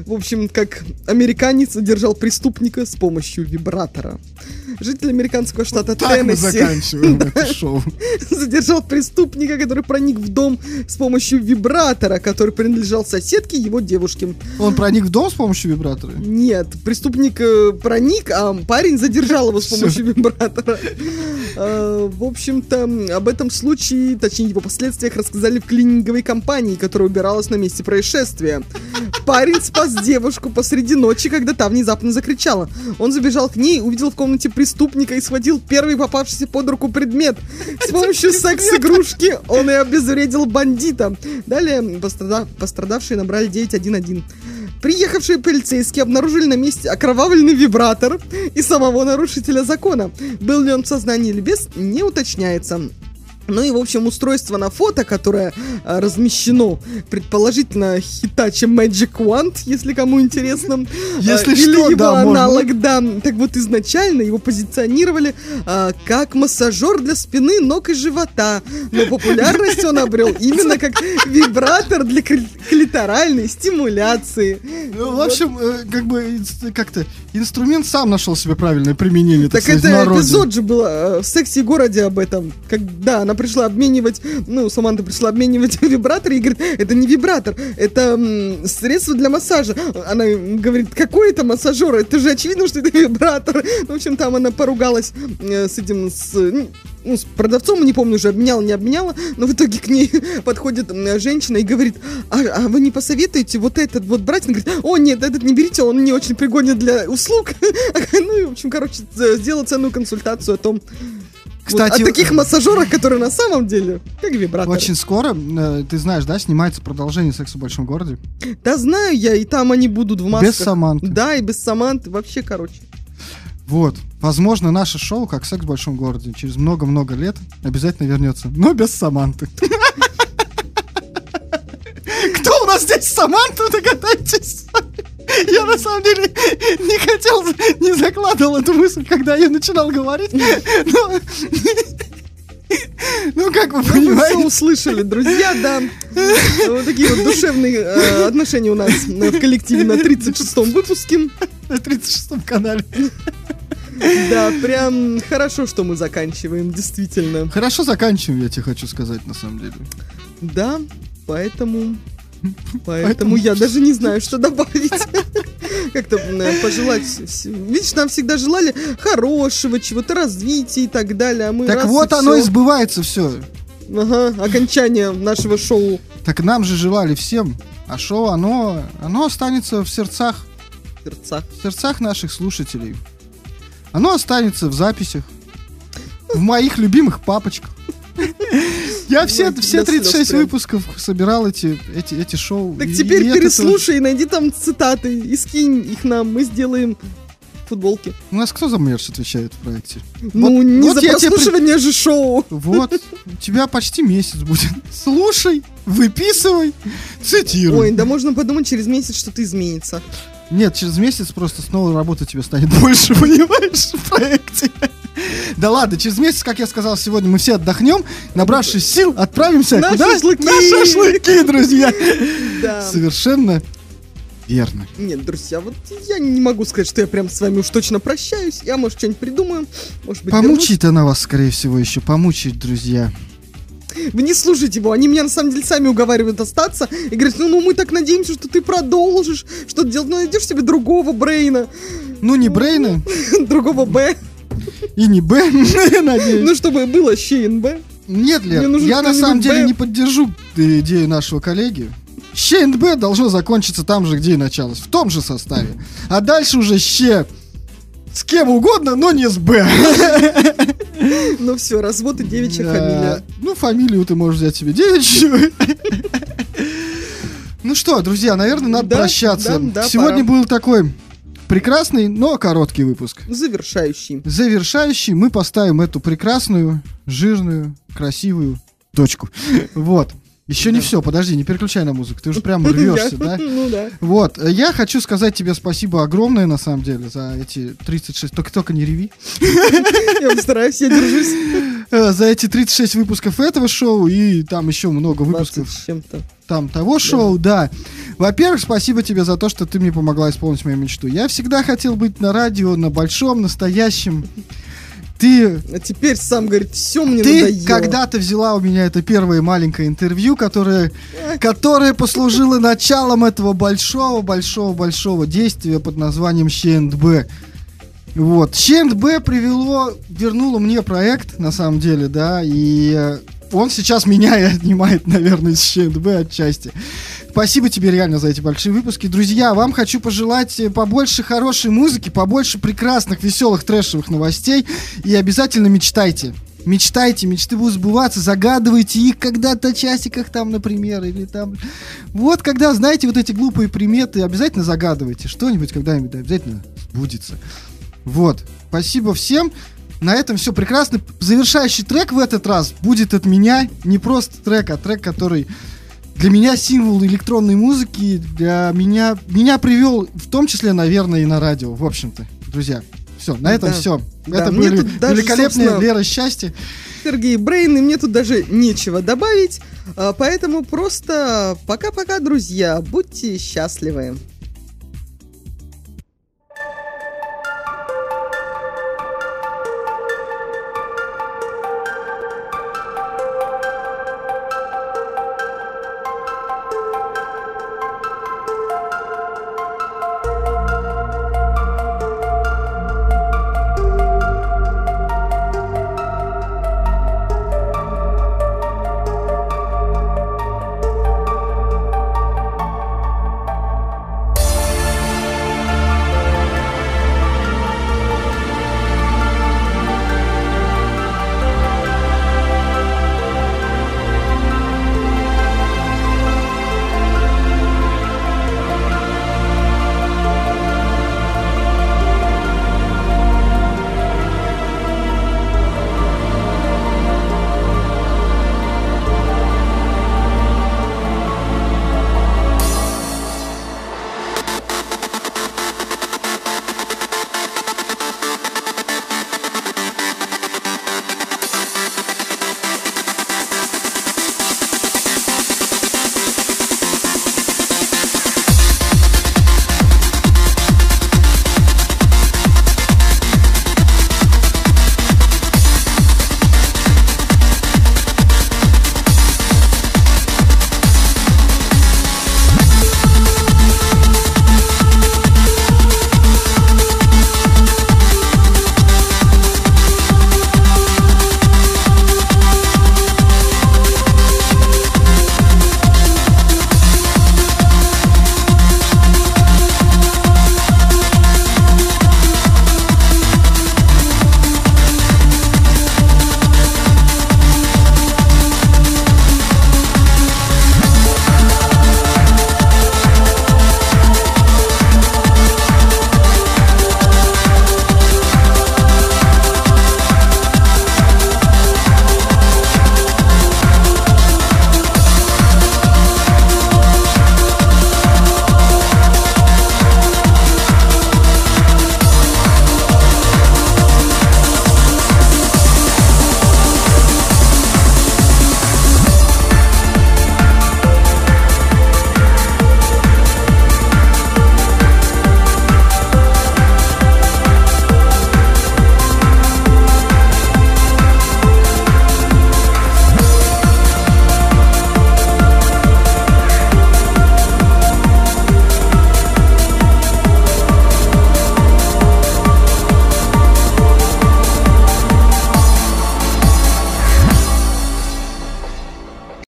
В общем, как американец задержал преступника с помощью вибратора. Житель американского штата Так мы Теннесси заканчиваем это шоу. задержал преступника, который проник в дом с помощью вибратора, который принадлежал соседке его девушке. Он проник в дом с помощью вибратора? Нет, преступник э, проник, а парень задержал его с помощью вибратора. Э, В общем-то, об этом случае, точнее его последствиях, рассказали в клининговой компании, которая убиралась на месте происшествия. Парень спас девушку посреди ночи, когда та внезапно закричала. Он забежал к ней, увидел в комнате преступника и схватил первый попавшийся под руку предмет. С помощью секс-игрушки он и обезвредил бандита. Далее пострада- пострадавшие набрали 911. Приехавшие полицейские обнаружили на месте окровавленный вибратор и самого нарушителя закона. Был ли он в сознании или без, не уточняется. Ну и, в общем, устройство на фото, которое а, размещено, предположительно, Hitachi Magic Wand, если кому интересно. Если А, Или что, его да, можно. аналог, да. Так вот, изначально его позиционировали а, как массажер для спины, ног и живота. Но популярность он обрел именно как вибратор для кли- клиторальной стимуляции. Ну, в общем, э, как бы как-то инструмент сам нашел себе правильное применение. Так сказать, в это эпизод же был э, в секси-городе об этом. Когда она пришла обменивать, ну, Саманта пришла обменивать вибратор и говорит, это не вибратор, это м, средство для массажа. Она говорит, какой это массажер? Это же очевидно, что это вибратор. В общем, там она поругалась э, с этим, с, ну, ну, с продавцом, не помню уже, обменяла, не обменяла, но в итоге к ней подходит женщина и говорит, а, а вы не посоветуете вот этот вот брать? Она говорит, о, нет, этот не берите, он не очень пригоден для услуг. Ну и, в общем, короче, сделала ценную консультацию о том, Кстати, вот, о таких массажерах, которые на самом деле как вибратор. Очень скоро, э, ты знаешь, да, снимается продолжение секса в большом городе. Да знаю я, и там они будут в масках. Без Саманты. Да, и без Саманты, вообще, короче. Вот. Возможно, наше шоу, как секс в большом городе, через много-много лет обязательно вернется. Но без Саманты. Кто у нас здесь Саманта, догадайтесь. Я на самом деле не хотел, не закладывал эту мысль, когда я начинал говорить. Но... Ну, как вы Вы все понимаете, услышали, друзья, да. Вот такие вот душевные э, отношения у нас э, в коллективе на 36-м выпуске. на 36-м канале. Да, прям хорошо, что мы заканчиваем, действительно. Хорошо заканчиваем, я тебе хочу сказать, на самом деле. Да, поэтому... Поэтому я даже не знаю, что добавить. Как-то э, пожелать... Видишь, нам всегда желали хорошего, чего-то развития и так далее. А мы Так вот и оно и сбывается все. Ага, окончание нашего шоу. Так нам же желали всем. А шоу, оно, оно останется в сердцах, Сердца. в сердцах наших слушателей. Оно останется в записях. В моих любимых папочках. Я все, все до слез 36 прям. выпусков собирал эти, эти, эти шоу. Так теперь переслушай, найди там цитаты и скинь их нам. Мы сделаем футболки. У нас кто за мерч отвечает в проекте? Ну, Вот- не вот за я тебе прослушивание же шоу. Вот, у тебя почти месяц будет. Слушай, выписывай, цитируй. Ой, да можно подумать, через месяц что-то изменится. Нет, через месяц просто снова работы тебе станет больше, понимаешь, в проекте. Да ладно, через месяц, как я сказал сегодня, мы все отдохнем, набравшись сил, отправимся На куда? шашлыки! На шашлыки, друзья! Да. Совершенно верно. Нет, друзья, вот я не могу сказать, что я прям с вами уж точно прощаюсь. Я, может, что-нибудь придумаю. Может быть, Помучает она вас, скорее всего, еще помучает, друзья. вернусь. Вы не слушайте его. Они меня, на самом деле, сами уговаривают остаться. И говорят, ну, ну мы так надеемся, что ты продолжишь что-то делать. Ну, найдешь себе другого Брейна. Ну, не Брейна другого Б. и не Б, надеюсь. Ну, чтобы было Щейн Б. Нет, Лер, я на самом деле не поддержу идею нашего коллеги. Щ Б должно закончиться там же, где и началось, в том же составе. А дальше уже Щ с кем угодно, но не с Б. Ну все, развод и девичья Да. фамилия. Ну, фамилию ты можешь взять себе девичью. Ну что, друзья, наверное, надо Да, прощаться. да, Сегодня пора. был такой прекрасный, но короткий выпуск. Завершающий. Завершающий мы поставим эту прекрасную, жирную, красивую точку. Вот. Еще не все, подожди, не переключай на музыку, ты уже прям рвешься, да? Ну да. Вот, э, я хочу сказать тебе спасибо огромное, на самом деле, за эти 36, только, только не реви, Я постараюсь, я держусь. Э, за эти 36 выпусков этого шоу и там еще много 20 выпусков чем-то. там того шоу, да. Во-первых, спасибо тебе за то, что ты мне помогла исполнить мою мечту. Я всегда хотел быть на радио, на большом, настоящем. Ты, А теперь сам говорит, все мне ты надоело. когда-то взяла у меня это первое маленькое интервью, которое, которое послужило началом этого большого-большого-большого действия под названием ЩНБ. Вот. ЩНБ привело, вернуло мне проект, на самом деле, да, и э, он сейчас меня и отнимает, наверное, из ЩНБ отчасти. Спасибо тебе реально за эти большие выпуски. Друзья, вам хочу пожелать э, побольше хорошей музыки, побольше прекрасных, веселых, трэшевых новостей. И обязательно мечтайте. Мечтайте, мечты будут сбываться, загадывайте их когда-то часиках там, например, или там... Вот когда, знаете, вот эти глупые приметы, обязательно загадывайте. Что-нибудь когда-нибудь обязательно сбудется. Вот. Спасибо всем. На этом все прекрасно. Завершающий трек в этот раз будет от меня. Не просто трек, а трек, который для меня символ электронной музыки. Для меня, меня привел в том числе, наверное, и на радио. В общем-то, друзья. Все, на этом Да. все. Да, Это мне были даже, великолепные Лера счастье. Сергей Брейн, и мне тут даже нечего добавить. А, Поэтому просто пока-пока, друзья. Будьте счастливы.